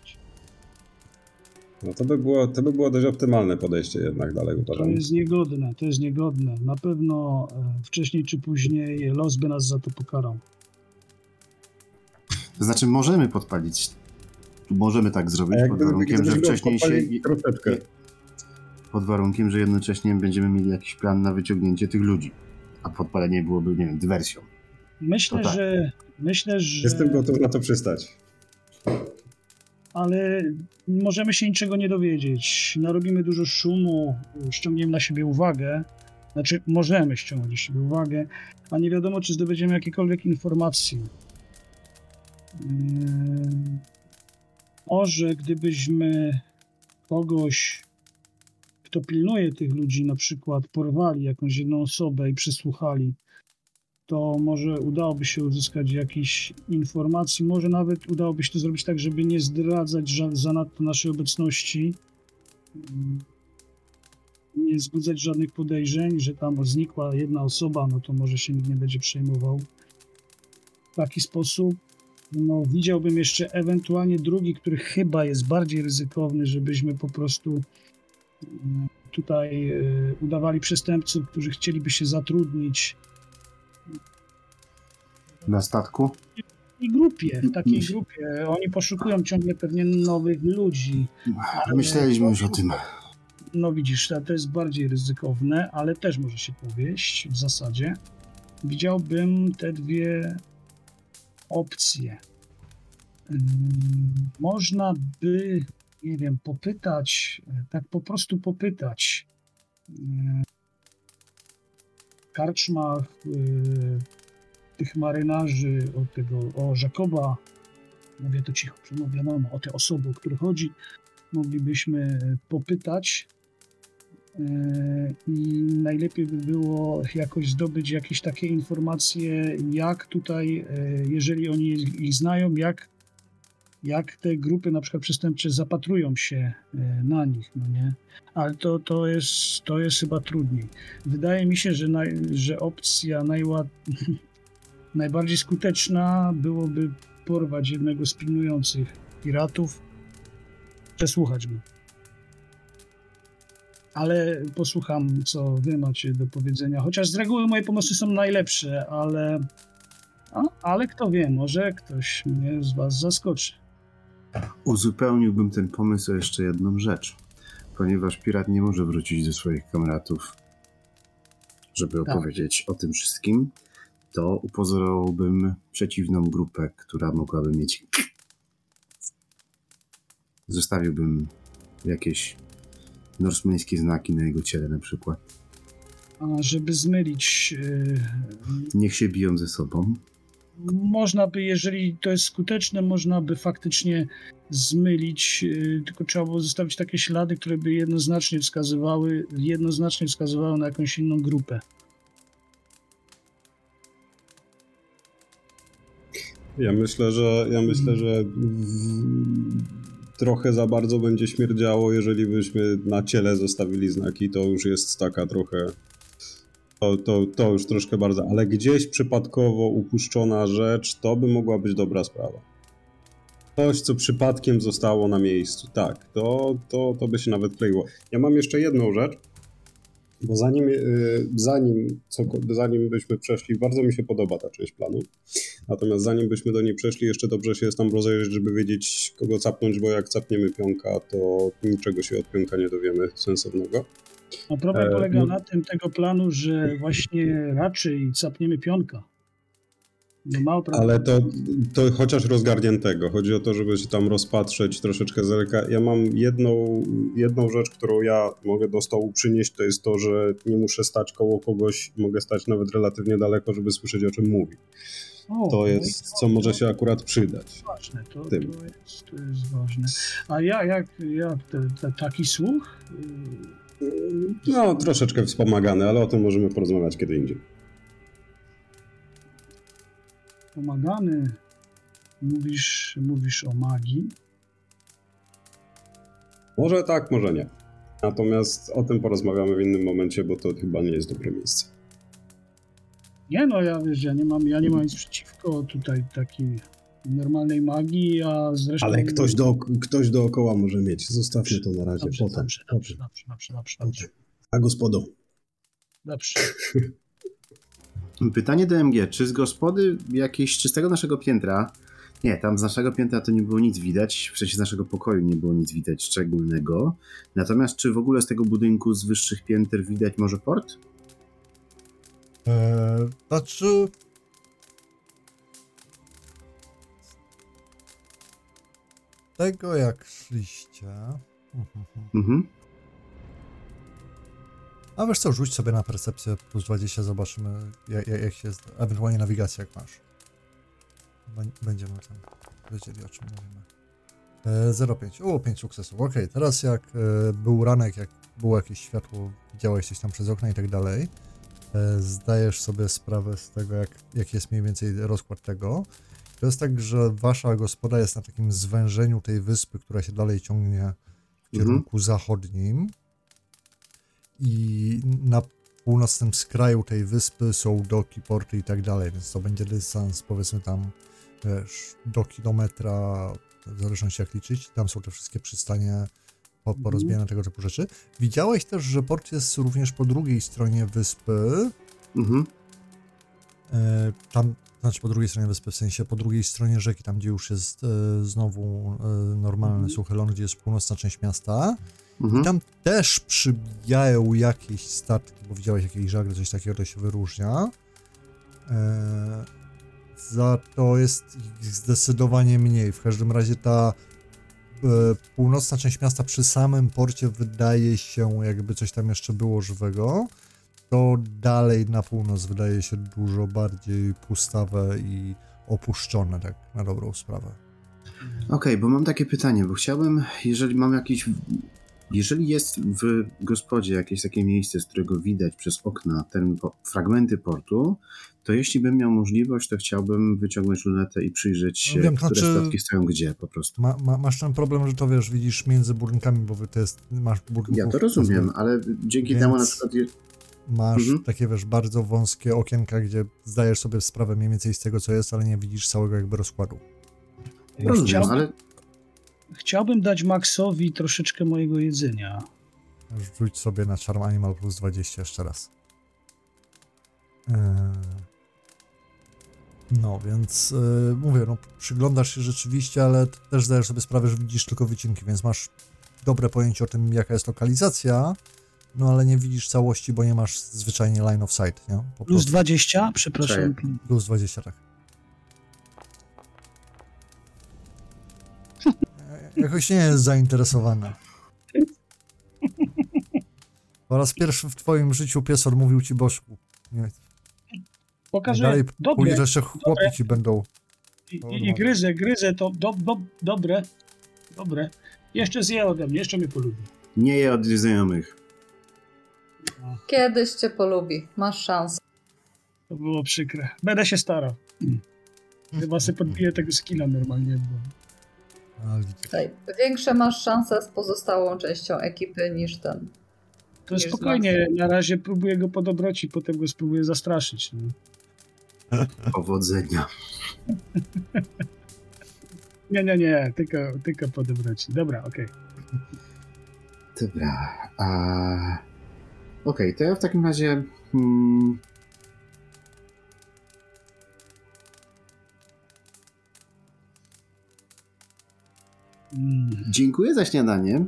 No to by było, to by było dość optymalne podejście jednak dalej, To uważam. jest niegodne, to jest niegodne. Na pewno e, wcześniej czy później los by nas za to pokarał. To znaczy, możemy podpalić. Możemy tak zrobić pod warunkiem, że wcześniej się. Troszeczkę. Pod warunkiem, że jednocześnie będziemy mieli jakiś plan na wyciągnięcie tych ludzi. A podpalenie byłoby, nie wiem, dywersją. Myślę, To tak. że myślę, że Jestem gotów na to przystać. Ale możemy się niczego nie dowiedzieć. Narobimy dużo szumu, ściągniemy na siebie uwagę. Znaczy, możemy ściągnąć na siebie uwagę, a nie wiadomo, czy zdobędziemy jakiekolwiek informacje. Może gdybyśmy kogoś, kto pilnuje tych ludzi, na przykład porwali jakąś jedną osobę i przesłuchali, to może udałoby się uzyskać jakieś informacje, może nawet udałoby się to zrobić tak, żeby nie zdradzać zanadto naszej obecności, Mm, nie wzbudzać żadnych podejrzeń, że tam znikła jedna osoba, no to może się nikt nie będzie przejmował. W taki sposób. No, widziałbym jeszcze ewentualnie drugi, który chyba jest bardziej ryzykowny, żebyśmy po prostu mm, tutaj y, udawali przestępców, którzy chcieliby się zatrudnić Na statku? takiej grupie, w takiej grupie. Oni poszukują ciągle pewnie nowych ludzi. Myśleliśmy już o tym. No widzisz, to to jest bardziej ryzykowne, ale też może się powieść w zasadzie. Widziałbym te dwie opcje. Ym, Można by, nie wiem, popytać, tak po prostu popytać w karczmach y, tych marynarzy, o tego, o Jakoba, mówię to cicho, no o te osoby, o które chodzi, moglibyśmy popytać e, i najlepiej by było jakoś zdobyć jakieś takie informacje, jak tutaj, e, jeżeli oni ich znają, jak, jak te grupy na przykład przestępcze zapatrują się e, na nich, no nie? Ale to, to, jest, to jest chyba trudniej. Wydaje mi się, że, naj, że opcja najład... najbardziej skuteczna byłoby porwać jednego z pilnujących piratów, przesłuchać go. Ale posłucham, co wy macie do powiedzenia. Chociaż z reguły moje pomysły są najlepsze, ale. A, ale kto wie, może ktoś mnie z was zaskoczy. Uzupełniłbym ten pomysł o jeszcze jedną rzecz. Ponieważ pirat nie może wrócić do swoich kamratów, żeby Tak. opowiedzieć o tym wszystkim, to upozorowałbym przeciwną grupę, która mogłaby mieć. Zostawiłbym jakieś norsmeńskie znaki na jego ciele, na przykład. A żeby zmylić. Yy, Niech się biją ze sobą. można by, jeżeli to jest skuteczne, można by faktycznie zmylić, yy, tylko trzeba było zostawić takie ślady, które by jednoznacznie wskazywały, jednoznacznie wskazywały na jakąś inną grupę. Ja myślę, że ja myślę, że w, trochę za bardzo będzie śmierdziało, jeżeli byśmy na ciele zostawili znaki, to już jest taka trochę to, to, to już troszkę bardzo, ale gdzieś przypadkowo upuszczona rzecz, to by mogła być dobra sprawa. Coś, co przypadkiem zostało na miejscu. Tak, to, to, to by się nawet kleiło. Ja mam jeszcze jedną rzecz, bo zanim, yy, zanim, co, zanim byśmy przeszli, bardzo mi się podoba ta część planu. Natomiast zanim byśmy do niej przeszli, jeszcze dobrze się jest tam rozejrzeć, żeby wiedzieć, kogo capnąć, bo jak capniemy pionka, to niczego się od pionka nie dowiemy sensownego. No problem E, polega na tym tego planu, że właśnie raczej capniemy pionka. No. Ale to, to chociaż rozgarniętego. Chodzi o to, żeby się tam rozpatrzeć troszeczkę z daleka. Ja mam jedną, jedną rzecz, którą ja mogę do stołu przynieść, to jest to, że nie muszę stać koło kogoś, mogę stać nawet relatywnie daleko, żeby słyszeć o czym mówi. O, To jest, co może się akurat przydać. ważne, to, to, jest, to jest ważne. A ja, jak, jak te, te, taki słuch? No, troszeczkę wspomagany, ale o tym możemy porozmawiać kiedy indziej. Pomagany, mówisz, mówisz o magii. Może tak, może nie. Natomiast o tym porozmawiamy w innym momencie, bo to chyba nie jest dobre miejsce. Nie no, ja wiesz, ja nie mam, ja nie mam nic przeciwko tutaj takiej normalnej magii, a zresztą... Ale ktoś, do, ktoś dookoła może mieć. Zostawmy to na razie. Dobrze, potem. dobrze, dobrze, dobrze, dobrze, dobrze. A gospodą. dobrze. Pytanie do MG. Czy z gospody jakiejś, czy z tego naszego piętra, nie, tam z naszego piętra to nie było nic widać, w sensie z naszego pokoju nie było nic widać szczególnego. Natomiast czy w ogóle z tego budynku z wyższych pięter widać może port? Eee, znaczy... Tego jak szliście... Mhm. A wiesz co, rzuć sobie na percepcję plus 20, zobaczymy jak, jak, się... Ewentualnie nawigację jak masz. Bę- Będziemy tam wiedzieli o czym mówimy. E, 0,5. O, 5 sukcesów. Okej, teraz jak e, był ranek, jak było jakieś światło, widziałeś coś tam przez okna i tak dalej, e, zdajesz sobie sprawę z tego, jak, jak jest mniej więcej rozkład tego. To jest tak, że wasza gospoda jest na takim zwężeniu tej wyspy, która się dalej ciągnie w kierunku zachodnim. I na północnym skraju tej wyspy są doki, porty i tak dalej, więc to będzie dystans powiedzmy tam, wiesz, do kilometra, w zależności jak liczyć. Tam są te wszystkie przystanie po, porozbijane tego typu rzeczy. Widziałeś też, że port jest również po drugiej stronie wyspy, Mhm. E, tam, znaczy po drugiej stronie wyspy, w sensie po drugiej stronie rzeki, tam gdzie już jest e, znowu e, normalny Mhm. suchy ląd, gdzie jest północna część miasta. Mhm. Tam też przybijają jakieś statki, bo widziałeś jakieś żagry, coś takiego, to się wyróżnia. E, za to jest ich zdecydowanie mniej. W każdym razie ta e, północna część miasta przy samym porcie wydaje się, jakby coś tam jeszcze było żywego. To dalej na północ wydaje się dużo bardziej pustawe i opuszczone, tak na dobrą sprawę. Okej, bo mam takie pytanie, bo chciałbym, jeżeli mam jakiś. Jeżeli jest w gospodzie jakieś takie miejsce, z którego widać przez okna ten po, fragmenty portu, to jeśli bym miał możliwość, to chciałbym wyciągnąć lunetę i przyjrzeć się, Wiem, które znaczy- statki stoją gdzie po prostu. Ma, ma, masz ten problem, że to wiesz, widzisz między budynkami, bo to jest, masz budynków. Ja to rozumiem, ale dzięki temu na przykład. Masz Mhm. takie, wiesz, bardzo wąskie okienka, gdzie zdajesz sobie sprawę mniej więcej z tego, co jest, ale nie widzisz całego jakby rozkładu. Rozumiem, ale Chciałbym dać Maxowi troszeczkę mojego jedzenia. Rzuć sobie na Charm Animal plus 20 jeszcze raz. Eee, No, więc yy, mówię, no, przyglądasz się rzeczywiście, ale też zdajesz sobie sprawę, że widzisz tylko wycinki, więc masz dobre pojęcie o tym, jaka jest lokalizacja, no ale nie widzisz całości, bo nie masz zwyczajnie line of sight, nie? Po Plus prostu. 20? Przepraszam. Plus 20, tak. Jakoś nie jest zainteresowany. Po raz pierwszy w twoim życiu pies odmówił ci bożku. Nie, Pokażę. dalej Dobre. pójdziesz, jeszcze chłopi ci będą. I, i, I gryzę, gryzę to do, do, dobre. Dobre. Jeszcze zje ode mnie, jeszcze mnie polubi. nie je od znajomych. Kiedyś cię polubi, masz szansę. To było przykre. Będę się starał. Chyba sobie podbiję tego skilla normalnie. Bo... Widzisz. Tutaj większe masz szanse z pozostałą częścią ekipy niż ten. To Niż spokojnie, na razie próbuję go po dobroci, potem go spróbuję zastraszyć. No. Powodzenia. Nie, nie, nie, tylko, tylko po dobroci. Dobra, okej. Dobra. A... Okej, to ja w takim razie. Hmm, dziękuję za śniadanie.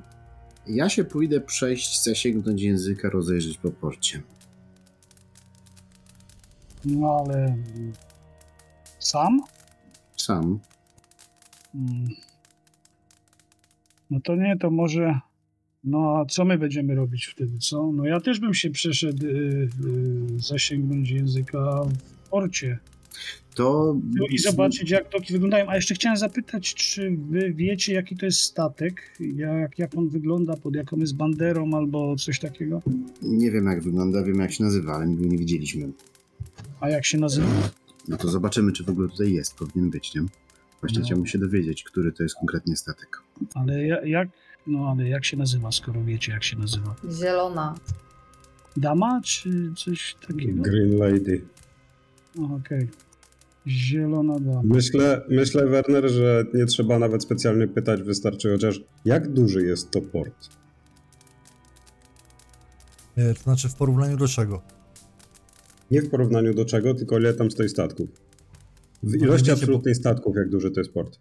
Ja się pójdę przejść, zasięgnąć języka, rozejrzeć po porcie. No ale mm, Sam? Sam. Hmm. No to nie, to może. No a co my będziemy robić wtedy, co? No ja też bym się przeszedł y, y, zasięgnąć języka w porcie To. no i zobaczyć, jak toki wyglądają. A jeszcze chciałem zapytać, czy wy wiecie, jaki to jest statek? Jak, jak on wygląda, pod jaką jest banderą albo coś takiego? Nie wiem, jak wygląda, wiem, jak się nazywa, ale nigdy nie widzieliśmy. A jak się nazywa? No to zobaczymy, czy w ogóle tutaj jest. Powinien być, nie? Właśnie No. chciałbym się dowiedzieć, który to jest konkretnie statek. Ale ja- jak, no ale jak się nazywa, skoro wiecie, jak się nazywa? Zielona. Dama, czy coś takiego? Green Lady. Okej. Zielona dama. Myślę, myślę, Werner, że nie trzeba nawet specjalnie pytać, wystarczy chociaż jak duży jest to port. E, To znaczy w porównaniu do czego? Nie w porównaniu do czego, tylko ile tam stoi statków. W No, ilości wiecie, absolutnej statków, jak duży to jest port.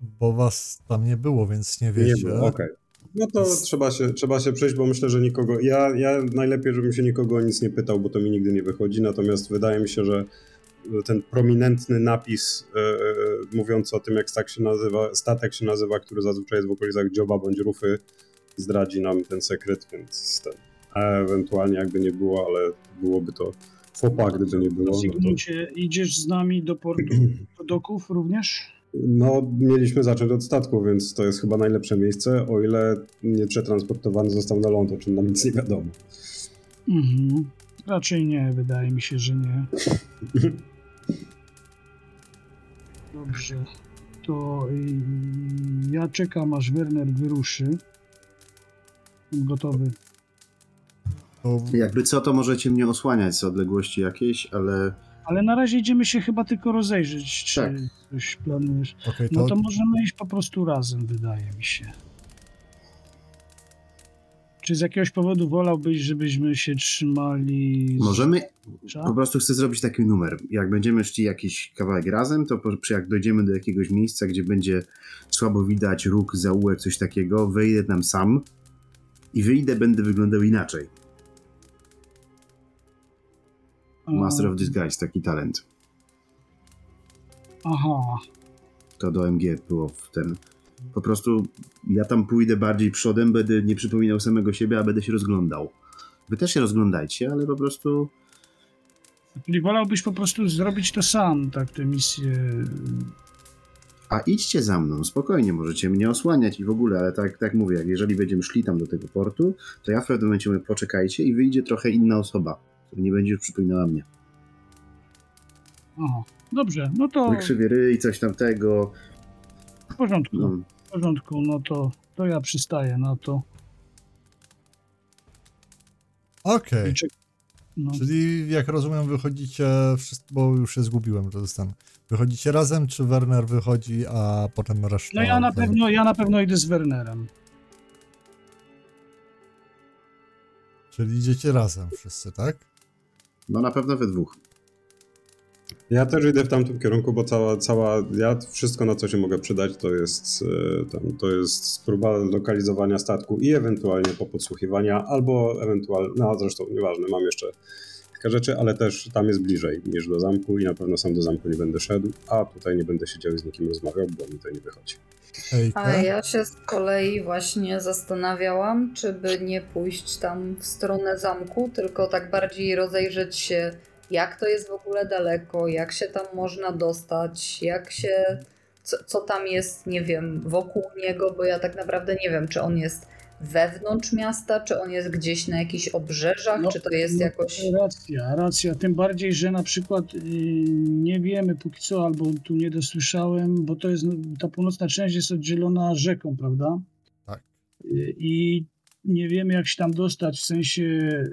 Bo was tam nie było, więc nie Nie wiecie. było, okej. No to Z- trzeba się, trzeba się przejść, bo myślę, że nikogo. Ja, ja najlepiej, żebym się nikogo o nic nie pytał, bo to mi nigdy nie wychodzi. Natomiast wydaje mi się, że ten prominentny napis e, e, mówiący o tym, jak statek się nazywa, statek się nazywa, który zazwyczaj jest w okolicach dzioba bądź rufy, zdradzi nam ten sekret, więc ten. Ewentualnie jakby nie było, ale byłoby to fopa, gdyby nie było. No, to, Zygmuncie, idziesz z nami do portu, do doków również? no, mieliśmy zacząć od statku, więc to jest chyba najlepsze miejsce, o ile nie przetransportowany został na ląd, o czym nam nic nie wiadomo. Mhm. Raczej nie, wydaje mi się, że nie. Dobrze. To y, ja czekam, aż Werner wyruszy. Gotowy. To Jakby co, to możecie mnie osłaniać z odległości jakiejś, ale Ale na razie idziemy się chyba tylko rozejrzeć, czy Tak. coś planujesz. okej, No to, to możemy iść po prostu razem, wydaje mi się. Czy z jakiegoś powodu wolałbyś, żebyśmy się trzymali... z- możemy. Cza? Po prostu chcę zrobić taki numer. Jak będziemy szli jakiś kawałek razem, to po, jak dojdziemy do jakiegoś miejsca, gdzie będzie słabo widać róg, zaułek, coś takiego, wejdę tam sam i wyjdę, będę wyglądał inaczej. Master of Disguise, taki talent. Aha, To do MG było w ten. Po prostu ja tam pójdę bardziej przodem, będę nie przypominał samego siebie, a będę się rozglądał. Wy też się rozglądajcie, ale po prostu czyli wolałbyś po prostu zrobić to sam, tak, tę misję. A idźcie za mną, spokojnie, możecie mnie osłaniać i w ogóle, ale tak, tak mówię, jak jeżeli będziemy szli tam do tego portu, to ja w pewnym momencie mówię, poczekajcie i wyjdzie trochę inna osoba, która nie będzie już przypominała mnie. Aha, dobrze, no to Krzywy ryj, coś tamtego. W porządku, No, w porządku, no to, to ja przystaję na to. Okej. I czek- No, Czyli jak rozumiem, wychodzicie, wszyscy, bo już się zgubiłem, to ten. Wychodzicie razem, czy Werner wychodzi, a potem reszta? no ja na pewno, ja na pewno idę z Wernerem. Czyli idziecie razem wszyscy, tak? no na pewno we dwóch. Ja też idę w tamtym kierunku, bo cała, cała ja wszystko na co się mogę przydać to jest, e, tam, to jest próba lokalizowania statku i ewentualnie po podsłuchiwania, albo ewentualnie, no zresztą nieważne, mam jeszcze kilka rzeczy, ale też tam jest bliżej niż do zamku i na pewno sam do zamku nie będę szedł, a tutaj nie będę siedział i z nikim rozmawiał, bo mi to nie wychodzi. Hejka. A ja się z kolei właśnie zastanawiałam, czy by nie pójść tam w stronę zamku, tylko tak bardziej rozejrzeć się, jak to jest w ogóle daleko, jak się tam można dostać, jak się. Co, co tam jest, nie wiem, wokół niego, bo ja tak naprawdę nie wiem, czy on jest wewnątrz miasta, czy on jest gdzieś na jakichś obrzeżach, No, czy to jest no, jakoś. Racja, racja. Tym bardziej, że na przykład y, nie wiemy póki co, albo tu nie dosłyszałem, bo to jest no, ta północna część jest oddzielona rzeką, prawda? Tak. Y, I nie wiemy, jak się tam dostać, w sensie,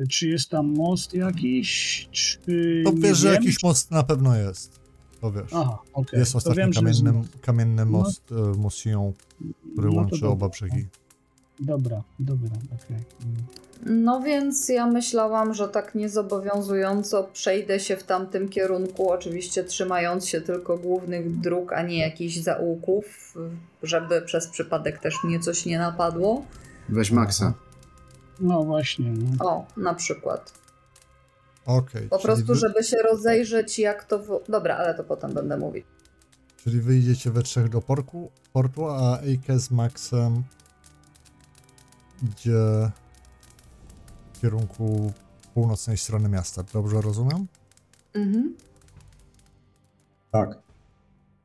czy jest tam most jakiś, czy. To nie wiesz, że wiem. jakiś most na pewno jest. To wiesz. Aha, okej. jest ostatni wiem, że kamienny, jest- kamienny No. most, no. Sion, który no łączy dobra. oba brzegi. Dobra, dobra, okej. No więc ja myślałam, że tak niezobowiązująco przejdę się w tamtym kierunku, oczywiście trzymając się tylko głównych dróg, a nie jakichś zaułków, żeby przez przypadek też mnie coś nie napadło. Weź Maxa. No właśnie. No. O, na przykład. Okej. Po prostu, wy- żeby się rozejrzeć, jak to. W... Dobra, ale to potem będę mówić. Czyli wyjdziecie we trzech do portu, portu a Eike z Maxem idzie w kierunku północnej strony miasta. Dobrze rozumiem? Mhm. Tak.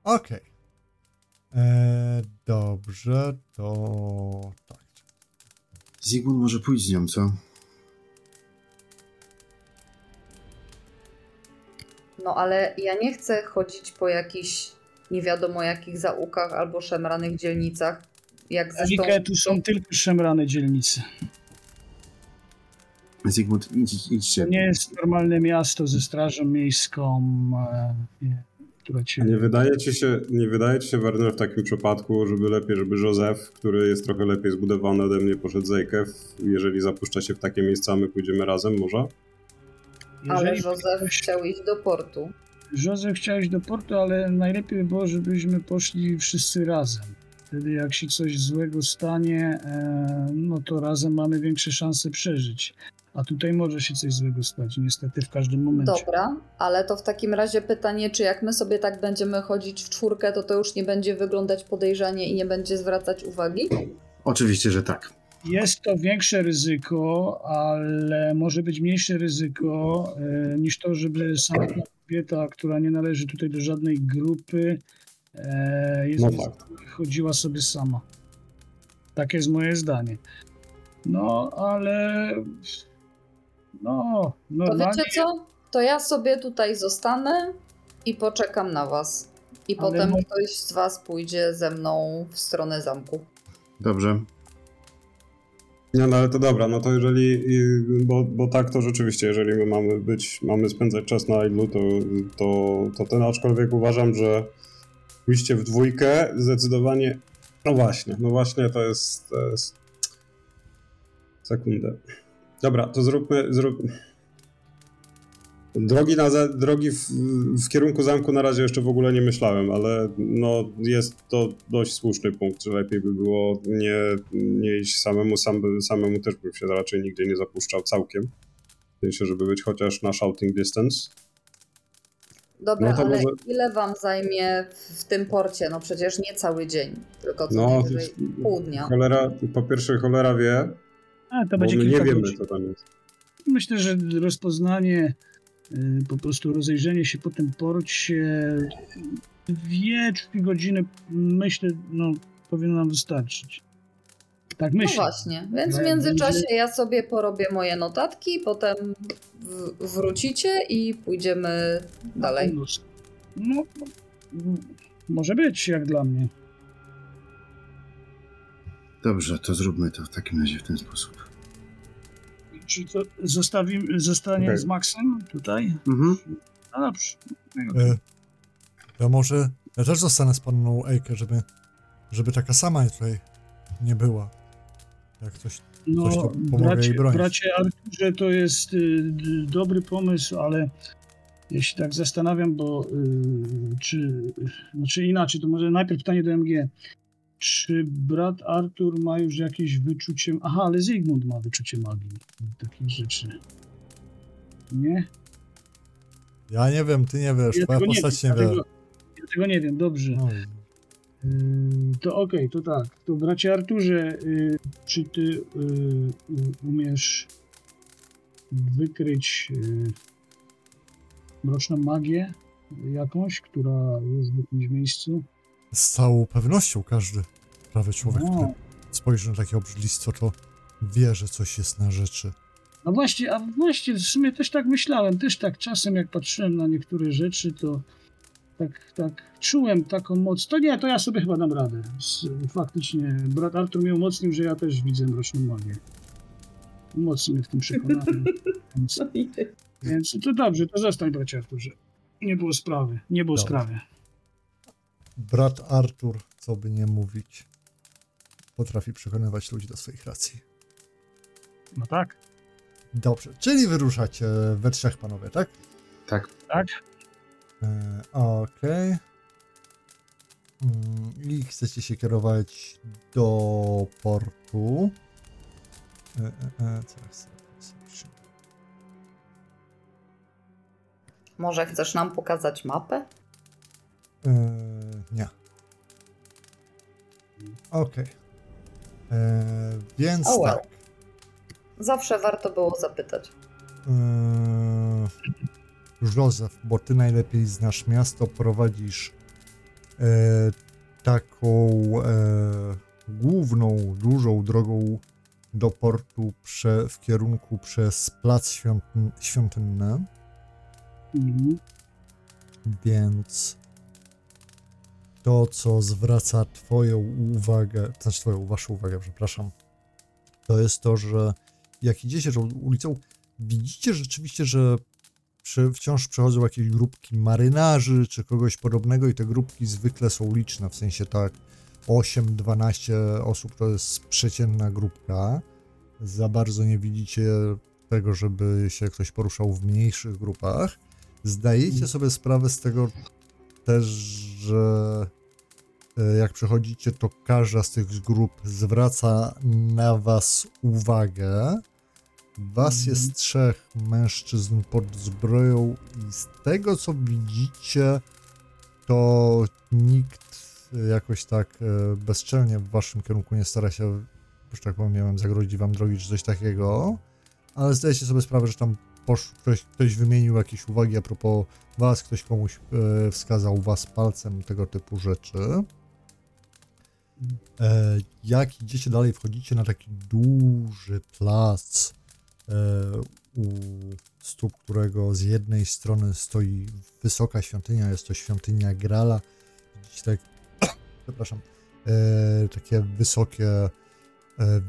Okej. Eee, Dobrze, to tak. Zygmunt może pójść z nią, co? No ale ja nie chcę chodzić po jakichś nie wiadomo jakich zaułkach albo szemranych dzielnicach. Jak zresztą. Alikę, tu są tylko szemrane dzielnice. Zygmunt, idź, idźcie. To nie jest normalne miasto ze strażą miejską, e, nie, która. Nie wydaje ci się, nie wydaje ci się, Werner, w takim przypadku, żeby lepiej, żeby Józef, który jest trochę lepiej zbudowany ode mnie, poszedł Zejkew, jeżeli zapuszcza się w takie miejsca, my pójdziemy razem może? Ale Józef ktoś- chciał iść do portu. Józef chciał iść do portu, ale najlepiej by było, żebyśmy poszli wszyscy razem. Wtedy jak się coś złego stanie, e, no to razem mamy większe szanse przeżyć. A tutaj może się coś złego stać, niestety w każdym momencie. Dobra, ale to w takim razie pytanie, czy jak my sobie tak będziemy chodzić w czwórkę, to to już nie będzie wyglądać podejrzanie i nie będzie zwracać uwagi? Oczywiście, że tak. Jest to większe ryzyko, ale może być mniejsze ryzyko e, niż to, żeby samotna kobieta, która nie należy tutaj do żadnej grupy, e, jest No fakt. chodziła sobie sama. Takie jest moje zdanie. No, ale no, To normalnie, wiecie co? To ja sobie tutaj zostanę i poczekam na was. I Ale potem mo- ktoś z was pójdzie ze mną w stronę zamku. Dobrze. Nie, no ale to dobra, no to jeżeli, bo, bo tak to rzeczywiście, jeżeli my mamy być, mamy spędzać czas na Idlu, to, to, to ten aczkolwiek uważam, że pójście w dwójkę zdecydowanie, no właśnie, no właśnie to jest, to jest... sekundę. Dobra, to zróbmy, zrób... Drogi, na, za- drogi w, w kierunku zamku na razie jeszcze w ogóle nie myślałem, ale no jest to dość słuszny punkt, że lepiej by było nie, nie iść samemu, sam, by- samemu też bym się raczej nigdzie nie zapuszczał całkiem. Sensie, żeby być chociaż na shouting distance. Dobra, No ale może- ile wam zajmie w tym porcie? No przecież nie cały dzień, tylko co No, najwyżej pół dnia. cholera, po pierwsze cholera wie, A, to będzie my nie kilka wiemy godzin. co tam jest. Myślę, że rozpoznanie, y, po prostu rozejrzenie się po tym porcie, dwie, trzy godziny, myślę, no, powinno nam wystarczyć. Tak No myślę. właśnie, więc w międzyczasie ja sobie porobię moje notatki, potem wrócicie i pójdziemy dalej. No, no, może być, jak dla mnie. Dobrze, to zróbmy to w takim razie w ten sposób. Czy to zostawimy, zostanie Okej. z Maxem tutaj? Mhm. No dobrze. E, Ja może, ja też zostanę z panną Ejkę, żeby, żeby taka sama tutaj nie była. Jak coś, Coś No, pomogę bracie, jej bronić. bracie Arturze, to jest y, dobry pomysł, ale ja się tak zastanawiam, bo y, czy, znaczy inaczej, to może najpierw pytanie do MG. Czy brat Artur ma już jakieś wyczucie... Aha, ale Zygmunt ma wyczucie magii. Takich rzeczy. Nie? ja nie wiem, ty nie wiesz, Ja tego postać wiem, nie, wie. ja tego, ja tego nie wiem, dobrze. No, To okej, to tak. To bracie Arturze, yy, czy ty yy, umiesz wykryć yy, mroczną magię jakąś, która jest w jakimś miejscu? Z całą pewnością każdy prawy człowiek, No. który spojrzy na takie obrzydlistwo, to wie, że coś jest na rzeczy. No właśnie, a właśnie, w sumie też tak myślałem, też tak czasem jak patrzyłem na niektóre rzeczy, to tak, tak czułem taką moc. To nie, to ja sobie chyba dam radę. S- Faktycznie, brat Artur mnie umocnił, że ja też widzę mroczną magię. Mocno mnie w tym przekonałem. Więc, więc to dobrze, to zostań, bracie Arturze. Nie było sprawy, nie było Dobrze. sprawy. Brat Artur, co by nie mówić, potrafi przekonywać ludzi do swoich racji. No tak, Dobrze, czyli wyruszacie we trzech panowie, tak? Tak. tak. E, Okej. Mm, I chcecie się kierować do portu. E, e, e? Może chcesz nam pokazać mapę? Eee, nie. Okej. Eee, Więc Oh well. tak. Zawsze warto było zapytać. Eee, Józef, bo ty najlepiej znasz miasto, prowadzisz e, taką e, główną, dużą drogą do portu prze, w kierunku przez plac świątyn, świątynny, Mhm. więc to, co zwraca twoją uwagę, znaczy twoją, waszą uwagę, przepraszam, to jest to, że jak idziecie tą ulicą, widzicie rzeczywiście, że przy, wciąż przechodzą jakieś grupki marynarzy czy kogoś podobnego i te grupki zwykle są liczne, w sensie tak 8-12 osób to jest przeciętna grupka. Za bardzo nie widzicie tego, żeby się ktoś poruszał w mniejszych grupach. Zdajecie sobie sprawę z tego też, że e, jak przechodzicie, to każda z tych grup zwraca na was uwagę. Was Mhm. jest trzech mężczyzn pod zbroją i z tego co widzicie, to nikt e, jakoś tak e, bezczelnie w waszym kierunku nie stara się, już tak powiem, zagrodzić wam drogi czy coś takiego, ale zdajecie sobie sprawę, że tam posz, ktoś, ktoś wymienił jakieś uwagi a propos was, ktoś komuś e, wskazał was palcem, tego typu rzeczy. E, jak idziecie dalej, wchodzicie na taki duży plac, e, u stóp którego z jednej strony stoi wysoka świątynia, jest to świątynia Grala. Widzicie tak, przepraszam, e, takie wysokie e,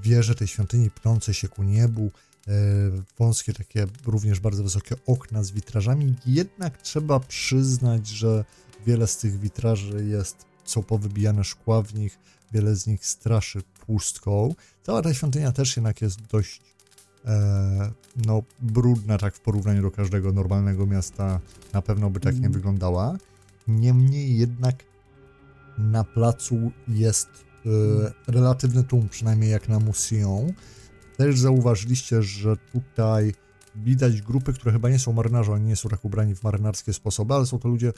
wieże tej świątyni pnące się ku niebu, wąskie takie również bardzo wysokie okna z witrażami, jednak trzeba przyznać, że wiele z tych witraży jest, są powybijane szkła w nich, wiele z nich straszy pustką. Cała ta świątynia też jednak jest dość e, no, brudna tak w porównaniu do każdego normalnego miasta. Na pewno by tak nie Mhm. wyglądała. Niemniej jednak na placu jest e, relatywny tłum, przynajmniej jak na Musion. Też zauważyliście, że tutaj widać grupy, które chyba nie są marynarze, oni nie są tak ubrani w marynarskie sposoby, ale są to ludzie,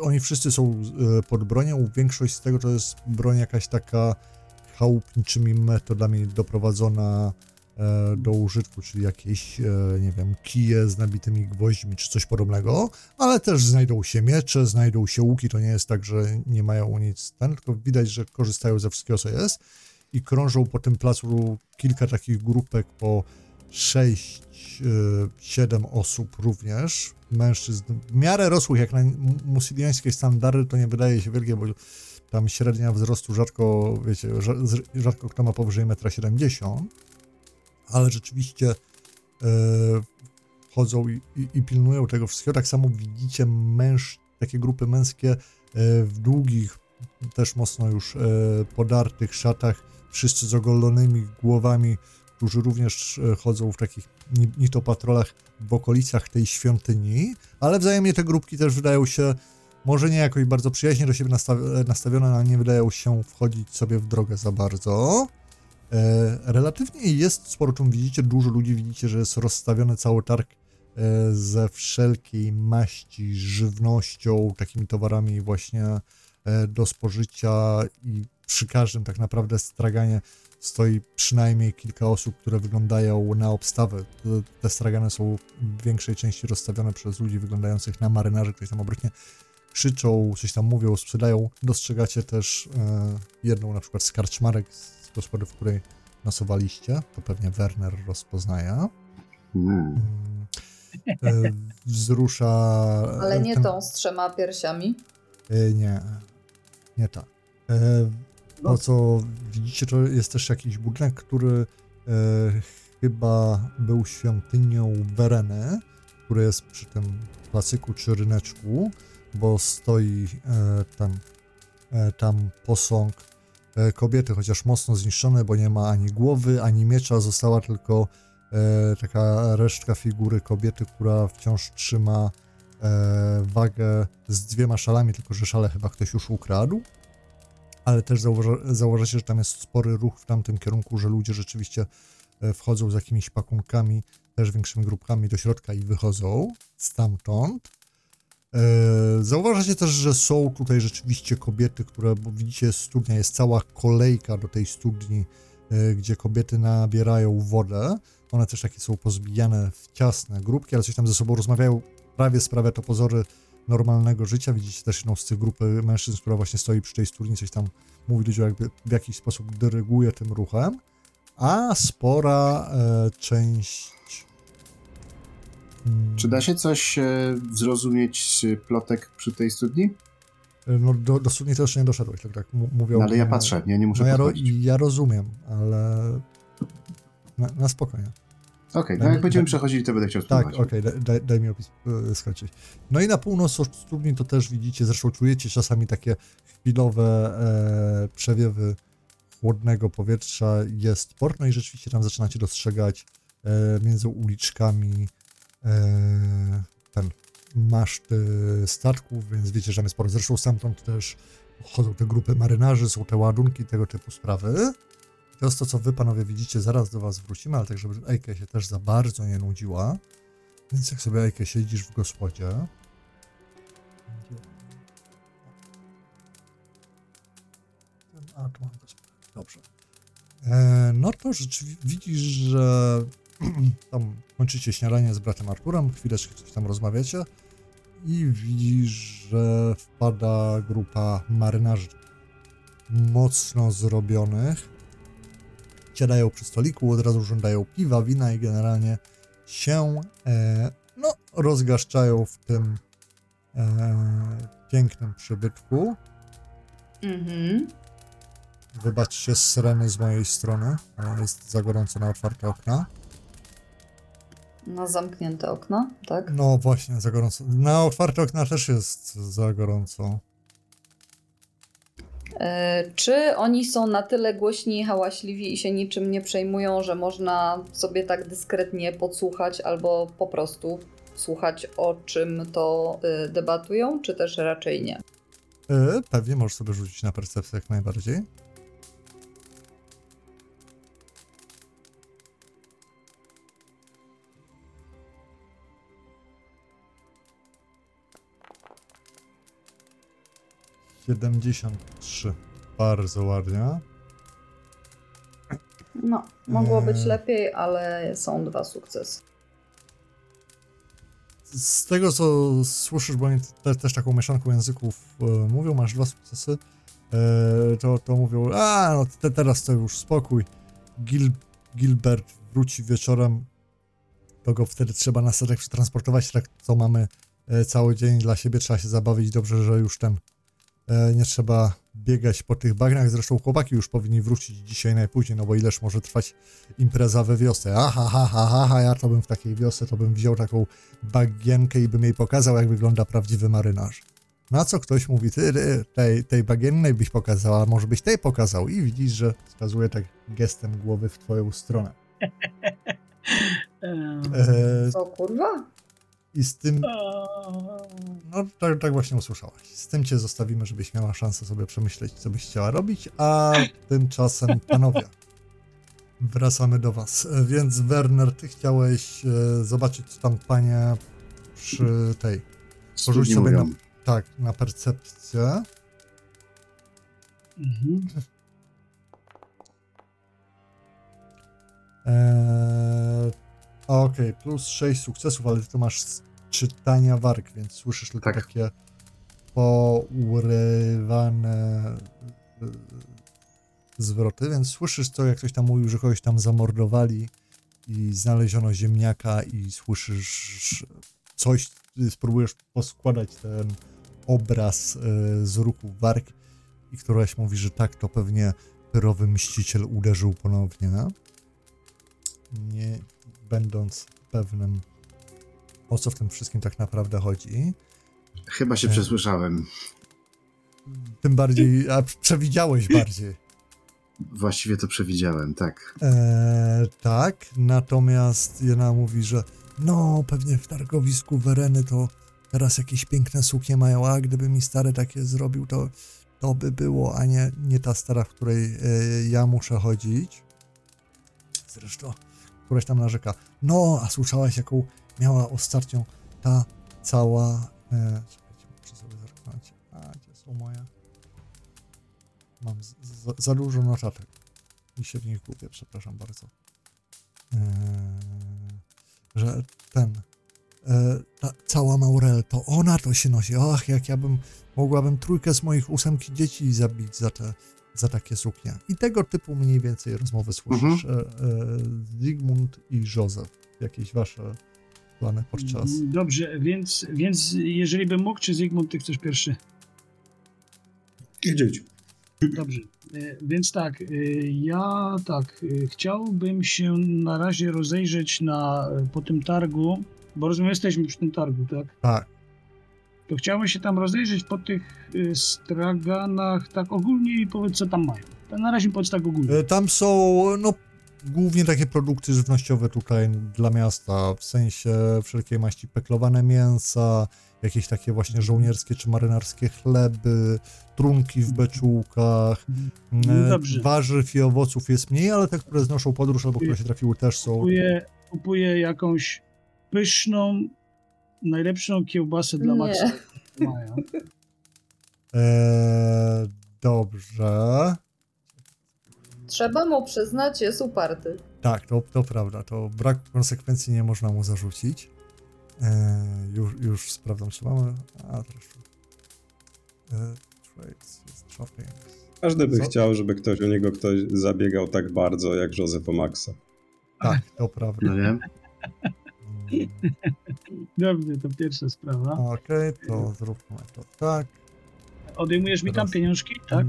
oni wszyscy są e, pod bronią, większość z tego to jest broń jakaś taka chałupniczymi metodami doprowadzona e, do użytku, czyli jakieś, e, nie wiem, kije z nabitymi gwoźdźmi czy coś podobnego, ale też znajdą się miecze, znajdą się łuki, to nie jest tak, że nie mają nic ten, tylko widać, że korzystają ze wszystkiego, co jest i krążą po tym placu kilka takich grupek po 6-7 osób również, mężczyzn, w miarę rosłych jak na musyliańskie standardy, to nie wydaje się wielkie, bo tam średnia wzrostu rzadko, wiecie, rzadko kto ma powyżej 1,70 m, ale rzeczywiście e, chodzą i, i, i pilnują tego wszystkiego. Tak samo widzicie męż, takie grupy męskie e, w długich, też mocno już e, podartych szatach, wszyscy z ogolonymi głowami, którzy również e, chodzą w takich ni- nitopatrolach w okolicach tej świątyni, ale wzajemnie te grupki też wydają się może nie jakoś bardzo przyjaźnie do siebie nastaw- nastawione, ale nie wydają się wchodzić sobie w drogę za bardzo. E, relatywnie jest sporo, czym widzicie, dużo ludzi widzicie, że jest rozstawiony cały targ e, ze wszelkiej maści żywnością, takimi towarami właśnie e, do spożycia i przy każdym tak naprawdę straganie stoi przynajmniej kilka osób, które wyglądają na obstawę. Te, te stragany są w większej części rozstawione przez ludzi wyglądających na marynarzy, którzy tam obecnie krzyczą, coś tam mówią, sprzedają. Dostrzegacie też e, jedną na przykład z karczmarek z gospody, w której nosowaliście. To pewnie Werner rozpoznaje. Mm. Mm, e, wzrusza... Ale nie ten- tą z trzema piersiami. E, nie, nie tak. E, to, co widzicie, to jest też jakiś budynek, który e, chyba był świątynią Wereny, który jest przy tym klasyku czy ryneczku, bo stoi e, tam, e, tam posąg e, kobiety, chociaż mocno zniszczony, bo nie ma ani głowy, ani miecza, została tylko e, taka resztka figury kobiety, która wciąż trzyma e, wagę z dwiema szalami, tylko że szale chyba ktoś już ukradł. Ale też zauważa, zauważacie, że tam jest spory ruch w tamtym kierunku, że ludzie rzeczywiście e, wchodzą z jakimiś pakunkami, też większymi grupkami do środka i wychodzą stamtąd. E, Zauważacie też, że są tutaj rzeczywiście kobiety, które, bo widzicie, studnia jest cała kolejka do tej studni, e, gdzie kobiety nabierają wodę. One też takie są pozbijane w ciasne grupki, ale coś tam ze sobą rozmawiają. Prawie sprawia to pozory normalnego życia. Widzicie też jedną z tych grupy mężczyzn, która właśnie stoi przy tej studni, coś tam mówi ludziom, jakby w jakiś sposób dyryguje tym ruchem. A spora e, część. mm, Czy da się coś e, zrozumieć z plotek przy tej studni? No, do, do studni to jeszcze nie doszedłeś, tak, tak mówią. No, ale ja e, patrzę, nie, nie muszę No ja, ro, ja rozumiem, ale na, na spokojnie. Okej, no Daj- jak będziemy daj- przechodzili, to będę chciał Tak, spróbować. okej, daj- daj, daj mi opis e, skończyć. No i na północ od studni to też widzicie, zresztą czujecie czasami takie chwilowe e, przewiewy chłodnego powietrza. Jest port, no i rzeczywiście tam zaczynacie dostrzegać e, między uliczkami e, ten maszty statków, więc wiecie, że tam jest port. Zresztą stamtąd też chodzą te grupy marynarzy, są te ładunki, tego typu sprawy. To jest to, co wy panowie widzicie, zaraz do was wrócimy, ale tak, żeby Ejke się też za bardzo nie nudziła. Więc jak sobie Ejke siedzisz w gospodzie. Dobrze. E, no to rzeczywiście widzisz, że tam kończycie śniadanie z bratem Arturem, chwileczkę coś tam rozmawiacie i widzisz, że wpada grupa marynarzy mocno zrobionych. Siadają przy stoliku, od razu żądają piwa, wina i generalnie się e, no, rozgaszczają w tym e, pięknym przybytku. Mhm. Wybaczcie syreny z mojej strony, jest za gorąco na otwarte okna. Na zamknięte okna, tak? No właśnie, za gorąco. Na otwarte okna też jest za gorąco. E, czy oni są na tyle głośni i hałaśliwi i się niczym nie przejmują, że można sobie tak dyskretnie podsłuchać albo po prostu słuchać o czym to y, debatują, czy też raczej nie? E, pewnie możesz sobie rzucić na percepcję jak najbardziej. Siedemdziesiąt trzy. Bardzo ładnie. No, mogło być Eee. lepiej, ale są dwa sukcesy. Z tego, co słyszysz, bo oni te, też taką mieszanką języków e, mówią, masz dwa sukcesy, e, to, to mówią, a no te, teraz to już spokój. Gil, Gilbert wróci wieczorem, to go wtedy trzeba na statek przetransportować, tak to mamy e, cały dzień dla siebie, trzeba się zabawić, dobrze, że już ten, nie trzeba biegać po tych bagnach, zresztą chłopaki już powinni wrócić dzisiaj najpóźniej, no bo ileż może trwać impreza we wiosce. Aha, ha, ha, ha, ha, ja to bym w takiej wiosce, to bym wziął taką bagienkę i bym jej pokazał, jak wygląda prawdziwy marynarz. Na co ktoś mówi, ty, ty tej, tej bagiennej byś pokazał, a może byś tej pokazał. I widzisz, że wskazuje tak gestem głowy w twoją stronę. Eee, E, Co kurwa? I z tym, no tak, tak właśnie usłyszałaś. Z tym cię zostawimy, żebyś miała szansę sobie przemyśleć, co byś chciała robić, a tymczasem panowie, wracamy do was. Więc Werner, ty chciałeś e, zobaczyć, co tam panie przy tej Porzuć sobie mówią. Tak, na percepcję. mhm. Eee, Okej, plus 6 sukcesów, ale ty masz czytania warg, więc słyszysz tylko Tak. takie pourywane e, zwroty, więc słyszysz to, jak ktoś tam mówił, że kogoś tam zamordowali i znaleziono ziemniaka i słyszysz coś, spróbujesz poskładać ten obraz e, z ruchu warg i któraś mówi, że tak, to pewnie pyrowy mściciel uderzył ponownie, nie będąc pewnym, o co w tym wszystkim tak naprawdę chodzi. Chyba się E. przesłyszałem. Tym bardziej, a przewidziałeś bardziej. Właściwie to przewidziałem, tak. Eee, tak, natomiast Jana mówi, że no, pewnie w targowisku Wereny to teraz jakieś piękne suknie mają, a gdyby mi stary takie zrobił, to to by było, a nie, nie ta stara, w której e, ja muszę chodzić. Zresztą któraś tam narzeka. No, a słyszałaś, jaką miała ostatnią ta cała... E, czekaj, są moje? Mam z, za, dużo notatek. I się w nich gubię, przepraszam bardzo. Eee, że ten. E, ta cała Maurel, to ona to się nosi. Ach, jak ja bym. Mogłabym trójkę z moich ósemki dzieci zabić za te za takie suknie. I tego typu mniej więcej rozmowy słyszysz. E, e, Zygmunt i Józef. Jakieś wasze plany podczas. Dobrze, więc, więc jeżeli bym mógł, czy Zygmunt, ty chcesz pierwszy? Idź. Dobrze, e, więc tak, ja tak, chciałbym się na razie rozejrzeć na, po tym targu, bo rozumiem, jesteśmy przy tym targu, tak? Tak. To chciałbym się tam rozejrzeć po tych e, straganach tak ogólnie i powiedz, co tam mają. To na razie powiedz tak ogólnie. E, Tam są, no, głównie takie produkty żywnościowe tutaj dla miasta, w sensie wszelkiej maści peklowane mięsa, jakieś takie właśnie żołnierskie czy marynarskie chleby, trunki w beczułkach, No e, dobrze. warzyw i owoców jest mniej, ale te, które znoszą podróż albo które się trafiły też są. Kupuję, kupuję jakąś pyszną, najlepszą kiełbasę dla. Maxa. Mają. E, dobrze. Trzeba mu przyznać, jest uparty. Tak, to, to prawda, to brak konsekwencji nie można mu zarzucić. E, już, już sprawdzam, czy mamy. A, zresztą. E, trades, jest shopping. Każdy by Co? chciał, żeby ktoś o niego ktoś zabiegał tak bardzo jak Józef o Maxa. Tak, to prawda. No nie? Dobrze, to pierwsza sprawa. Okej, to zróbmy to tak. Odejmujesz mi tam Teraz- pieniążki, tak?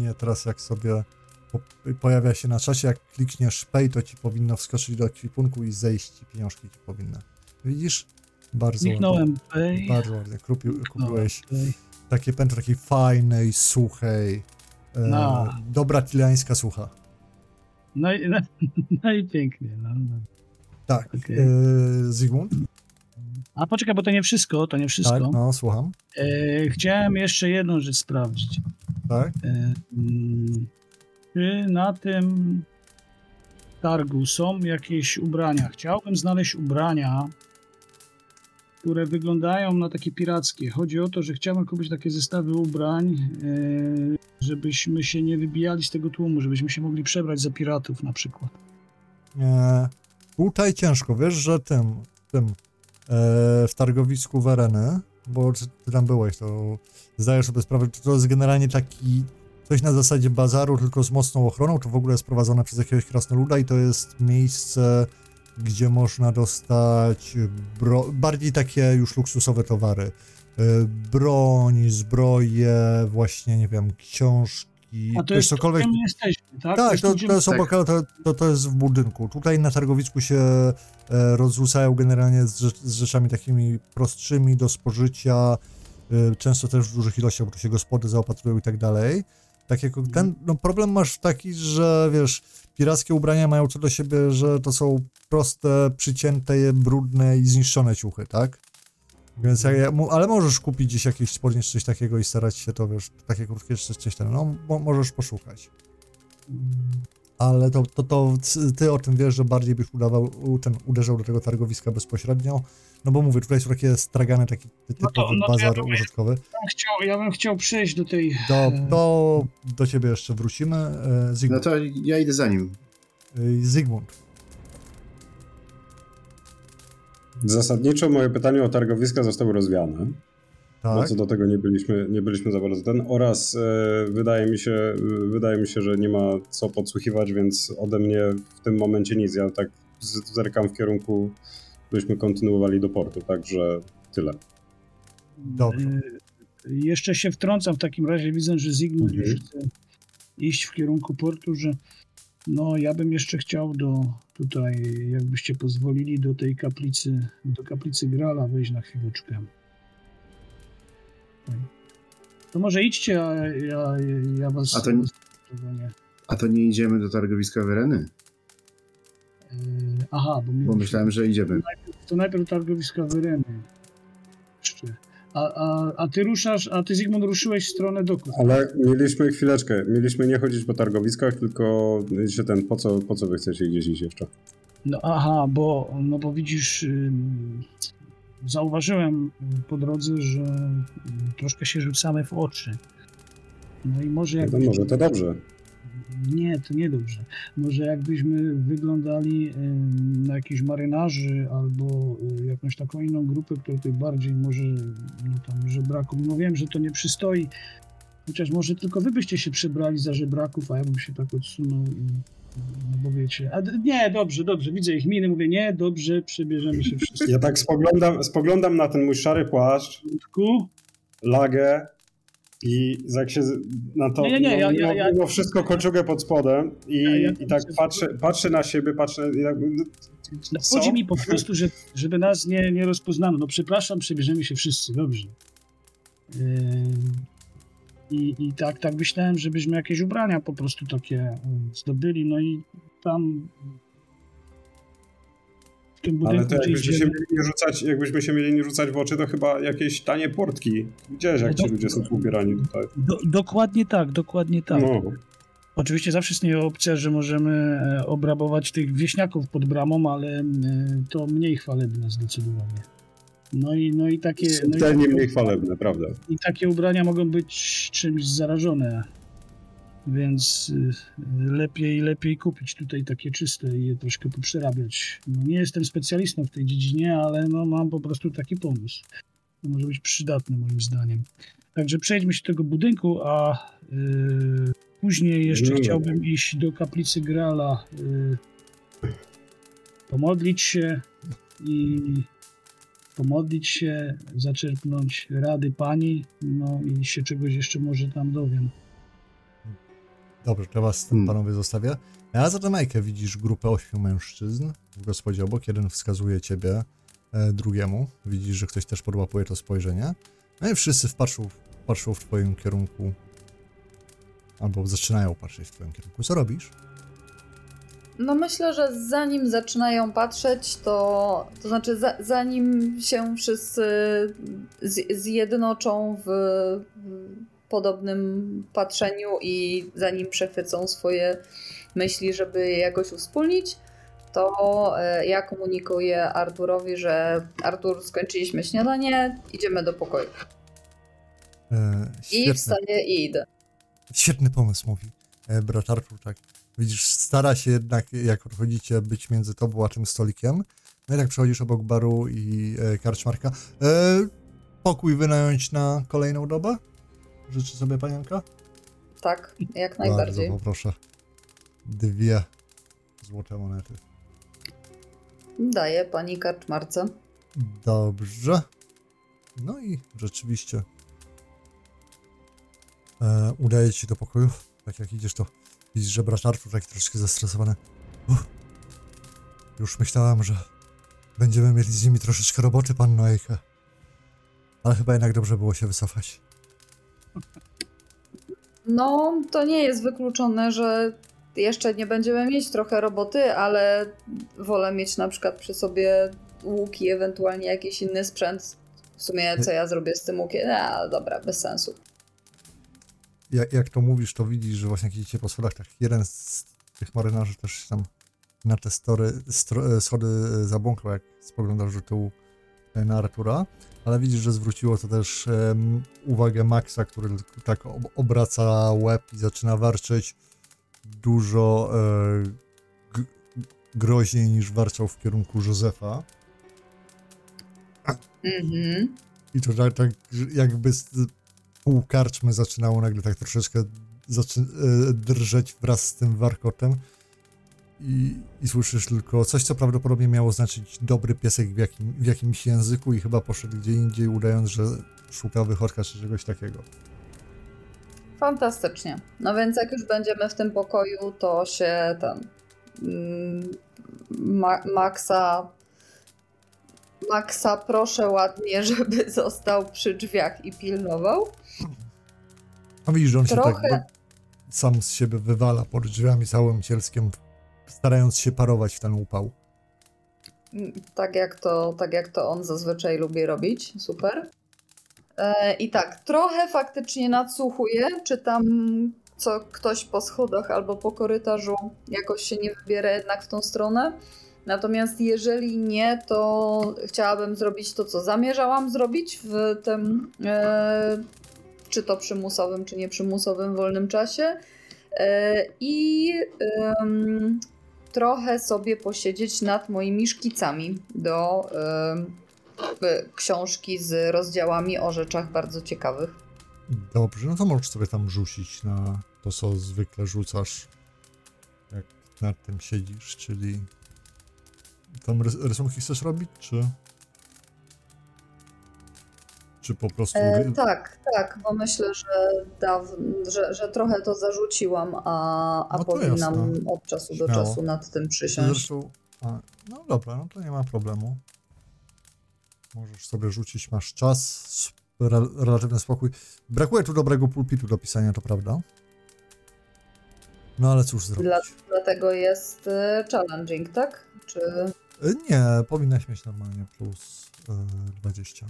Nie, teraz jak sobie po, pojawia się na czasie, jak klikniesz pay, to ci powinno wskoczyć do ekwipunku i zejść ci pieniążki ci powinny. Widzisz? Bardzo ładnie. Kliknąłem pay. Bardzo ładnie. Kliknąłem kupiłeś pay. takie pętlo takiej fajnej, suchej, e, No. dobra tilańska sucha. No i, no, no Tak. Okej. E, Zygmunt? A poczekaj, bo to nie wszystko, to nie wszystko. Tak, no, słucham. E, chciałem jeszcze jedną rzecz sprawdzić. Tak. Mm, czy na tym targu są jakieś ubrania? Chciałbym znaleźć ubrania, które wyglądają na takie pirackie. Chodzi o to, że chciałbym kupić takie zestawy ubrań, e, żebyśmy się nie wybijali z tego tłumu, żebyśmy się mogli przebrać za piratów na przykład. E, tutaj ciężko, wiesz, że tym, tym e, w targowisku Wereny, bo ty, tam byłeś, to zdajesz sobie sprawę, że to jest generalnie taki coś na zasadzie bazaru, tylko z mocną ochroną, to w ogóle jest prowadzone przez jakiegoś krasnoluda i to jest miejsce, gdzie można dostać bardziej takie już luksusowe towary. E, broń, zbroje, właśnie, nie wiem, książki, A to jest cokolwiek. to, jesteśmy, tak? Tak, to, to jest obok, to, to, to jest w budynku. Tutaj na targowisku się e, rozrzucają generalnie z, z rzeczami takimi prostszymi do spożycia, e, często też w dużych ilościach, bo tu się gospody zaopatrują i tak dalej. Tak jak ten, no problem masz taki, że wiesz, pirackie ubrania mają co do siebie, że to są proste, przycięte, brudne i zniszczone ciuchy, tak? Więc jak, ja- ale możesz kupić gdzieś jakieś spodnie czy coś takiego i starać się to, wiesz, takie krótkie czy coś tam, no mo, możesz poszukać. Ale to, to, to ty o tym wiesz, że bardziej byś udawał, ten, uderzał do tego targowiska bezpośrednio. No bo mówię, tutaj są takie stragany, taki No to- typowy no to ja bazar bym- użytkowy. Ja bym chciał, ja bym chciał przejść do tej... Do, do, do ciebie jeszcze wrócimy. E, No Zygmunt. to ja idę za nim. E, Zygmunt. Zasadniczo moje pytanie o targowiska zostały rozwiane. Bo Tak. co do tego nie byliśmy, nie byliśmy za bardzo ten. Oraz e, wydaje, mi się, wydaje mi się, że nie ma co podsłuchiwać, więc ode mnie w tym momencie nic. Ja tak zerkam w kierunku, byśmy kontynuowali do portu, także tyle. Dobrze. E, Jeszcze się wtrącam w takim razie, widzę, że Zygmunt Mhm. już chce iść w kierunku portu, że no ja bym jeszcze chciał do tutaj, jakbyście pozwolili, do tej kaplicy, do kaplicy Grala wejść na chwileczkę. To może idźcie, a ja, ja was... A to- nie. A to nie idziemy do targowiska Wereny? E, Aha, bo, Bo myślałem, że idziemy. to najpierw targowiska Wyreny. A, a, a ty ruszasz, a ty Zygmunt ruszyłeś w stronę doków. Ale mieliśmy chwileczkę, mieliśmy nie chodzić po targowiskach, tylko się ten, po co, po co wy chcecie gdzieś iść jeszcze? No, aha, bo, no bo widzisz, zauważyłem po drodze, że troszkę się rzucamy w oczy. No i może jak... No to może to dobrze. Nie, to nie dobrze. Może jakbyśmy wyglądali na jakichś marynarzy albo e, jakąś taką inną grupę, która tutaj bardziej może no tam żebraków. No wiem, że to nie przystoi, chociaż może tylko wy byście się przebrali za żebraków, a ja bym się tak odsunął i no bo wiecie. A, nie, dobrze, dobrze, widzę ich miny, mówię, nie, dobrze, przebierzemy się wszyscy. Ja tak spoglądam, spoglądam na ten mój szary płaszcz, Ku? lagę i jak się na to, Nie, nie, nie, no, ja- ja- mimo- wszystko koczugę pod spodem i, Ja- ja- i tak patrzę, patrzę na siebie, patrzę i jakby, no, No, chodzi mi po prostu, że, żeby nas nie, nie rozpoznano. No przepraszam, przebierzemy się wszyscy, dobrze. Yy, I, I tak, tak myślałem, żebyśmy jakieś ubrania po prostu takie mm, zdobyli, no i tam tym Ale budynku to gdzieś jakbyśmy się, mieli nie rzucać, jakbyśmy się mieli nie rzucać w oczy, to chyba jakieś tanie portki. Widziałeś, jak No ci to- ludzie są ubierani tutaj. Do, dokładnie tak, dokładnie tak. No. Oczywiście zawsze istnieje opcja, że możemy e, obrabować tych wieśniaków pod bramą, ale e, to mniej chwalebne zdecydowanie. No i, no i takie... No i mniej chwalebne, prawda? I takie ubrania mogą być czymś zarażone, więc y, lepiej, lepiej kupić tutaj takie czyste i je troszkę poprzerabiać. No, nie jestem specjalistą w tej dziedzinie, ale no, mam po prostu taki pomysł. To może być przydatny moim zdaniem. Także przejdźmy się do tego budynku, a y, później jeszcze No. chciałbym iść do kaplicy Grala, y, pomodlić się i pomodlić się, zaczerpnąć rady pani, no i się czegoś jeszcze może tam dowiem. Dobrze, to was z tym Hmm. panowie zostawię. A za Jamajkę widzisz grupę ośmiu mężczyzn w gospodzie obok. Jeden wskazuje ciebie e, drugiemu. Widzisz, że ktoś też podłapuje to spojrzenie. No i wszyscy wpatrzą, patrzą w twoim kierunku. Albo zaczynają patrzeć w twoim kierunku. Co robisz? No myślę, że zanim zaczynają patrzeć, to, to znaczy za, zanim się wszyscy z, zjednoczą w, w podobnym patrzeniu i zanim przechwycą swoje myśli, żeby je jakoś uwspólnić, to e, ja komunikuję Arturowi, że Artur, skończyliśmy śniadanie, idziemy do pokoju. E, I wstaję i idę. świetny pomysł, mówi e, brat Artur, tak. Widzisz, stara się jednak, jak odchodzicie, być między tobą a tym stolikiem. No i tak przechodzisz obok baru i e, karczmarka. E, pokój wynająć na kolejną dobę? Życzy sobie panienka? Tak, jak najbardziej. Bardzo poproszę. Dwie złote monety. Daję pani karczmarce. Dobrze. No i rzeczywiście e, udaje ci się do pokoju. Tak jak idziesz, to widzisz, że brat Artur taki troszkę zestresowany. Uff. Już myślałam, że będziemy mieli z nimi troszeczkę roboty, panno Ejke. Ale chyba jednak dobrze było się wycofać. No, to nie jest wykluczone, że jeszcze nie będziemy mieć trochę roboty, ale wolę mieć na przykład przy sobie łuk i ewentualnie jakiś inny sprzęt. W sumie co ja zrobię z tym łukiem? A, dobra, bez sensu. Jak, jak to mówisz, to widzisz, że właśnie jak idziecie po schodach, tak jeden z tych marynarzy też się tam na te story, stro, schody zabłąkał, jak spoglądasz do tyłu e, na Artura, ale widzisz, że zwróciło to też em, uwagę Maxa, który tak ob, obraca łeb i zaczyna warczeć dużo e, groźniej niż warczał w kierunku Józefa. Mhm. I to tak, tak jakby z pół karczmy zaczynało nagle tak troszeczkę e, drżeć wraz z tym warkotem. I, I słyszysz tylko coś, co prawdopodobnie miało znaczyć dobry piesek w, jakim, w jakimś języku i chyba poszedł gdzie indziej, udając, że szuka wychodka czy czegoś takiego. Fantastycznie. No więc jak już będziemy w tym pokoju, to się ten mm, Ma Maxa Maxa proszę ładnie, żeby został przy drzwiach i pilnował. A widzisz, że on się Trochę- tak do, sam z siebie wywala pod drzwiami całym cielskiem, starając się parować w ten upał. Mm, Tak jak to, tak jak to on zazwyczaj lubi robić. Super. E, I tak, trochę faktycznie nadsłuchuję, czy tam co ktoś po schodach albo po korytarzu jakoś się nie wybiera jednak w tą stronę. Natomiast jeżeli nie, to chciałabym zrobić to, co zamierzałam zrobić w tym. E, czy to przymusowym, czy nieprzymusowym wolnym czasie. E, I em, trochę sobie posiedzieć nad moimi szkicami do e, książki z rozdziałami o rzeczach bardzo ciekawych. Dobrze, no to możesz sobie tam rzucić na to, co zwykle rzucasz, jak nad tym siedzisz, czyli tam rys rysunki chcesz robić, czy... Czy po prostu... E, tak, tak, bo myślę, że, że, że trochę to zarzuciłam, a, a No powinnam jasne. od czasu do Śmiało. czasu nad tym przysiąść. Zresztą, a, no dobra, no to nie ma problemu. Możesz sobie rzucić, masz czas, relatywny spokój. Brakuje tu dobrego pulpitu do pisania, to prawda? No ale cóż zrobić. Dla, dlatego jest e, challenging, tak? Czy Y, Nie, powinnaś mieć normalnie plus y, 20.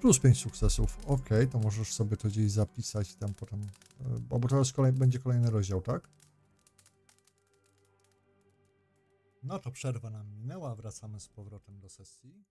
Plus 5 sukcesów. Ok, to możesz sobie to gdzieś zapisać tam potem. y, Bo bo teraz kolej, będzie kolejny rozdział, tak? No to przerwa nam minęła, wracamy z powrotem do sesji.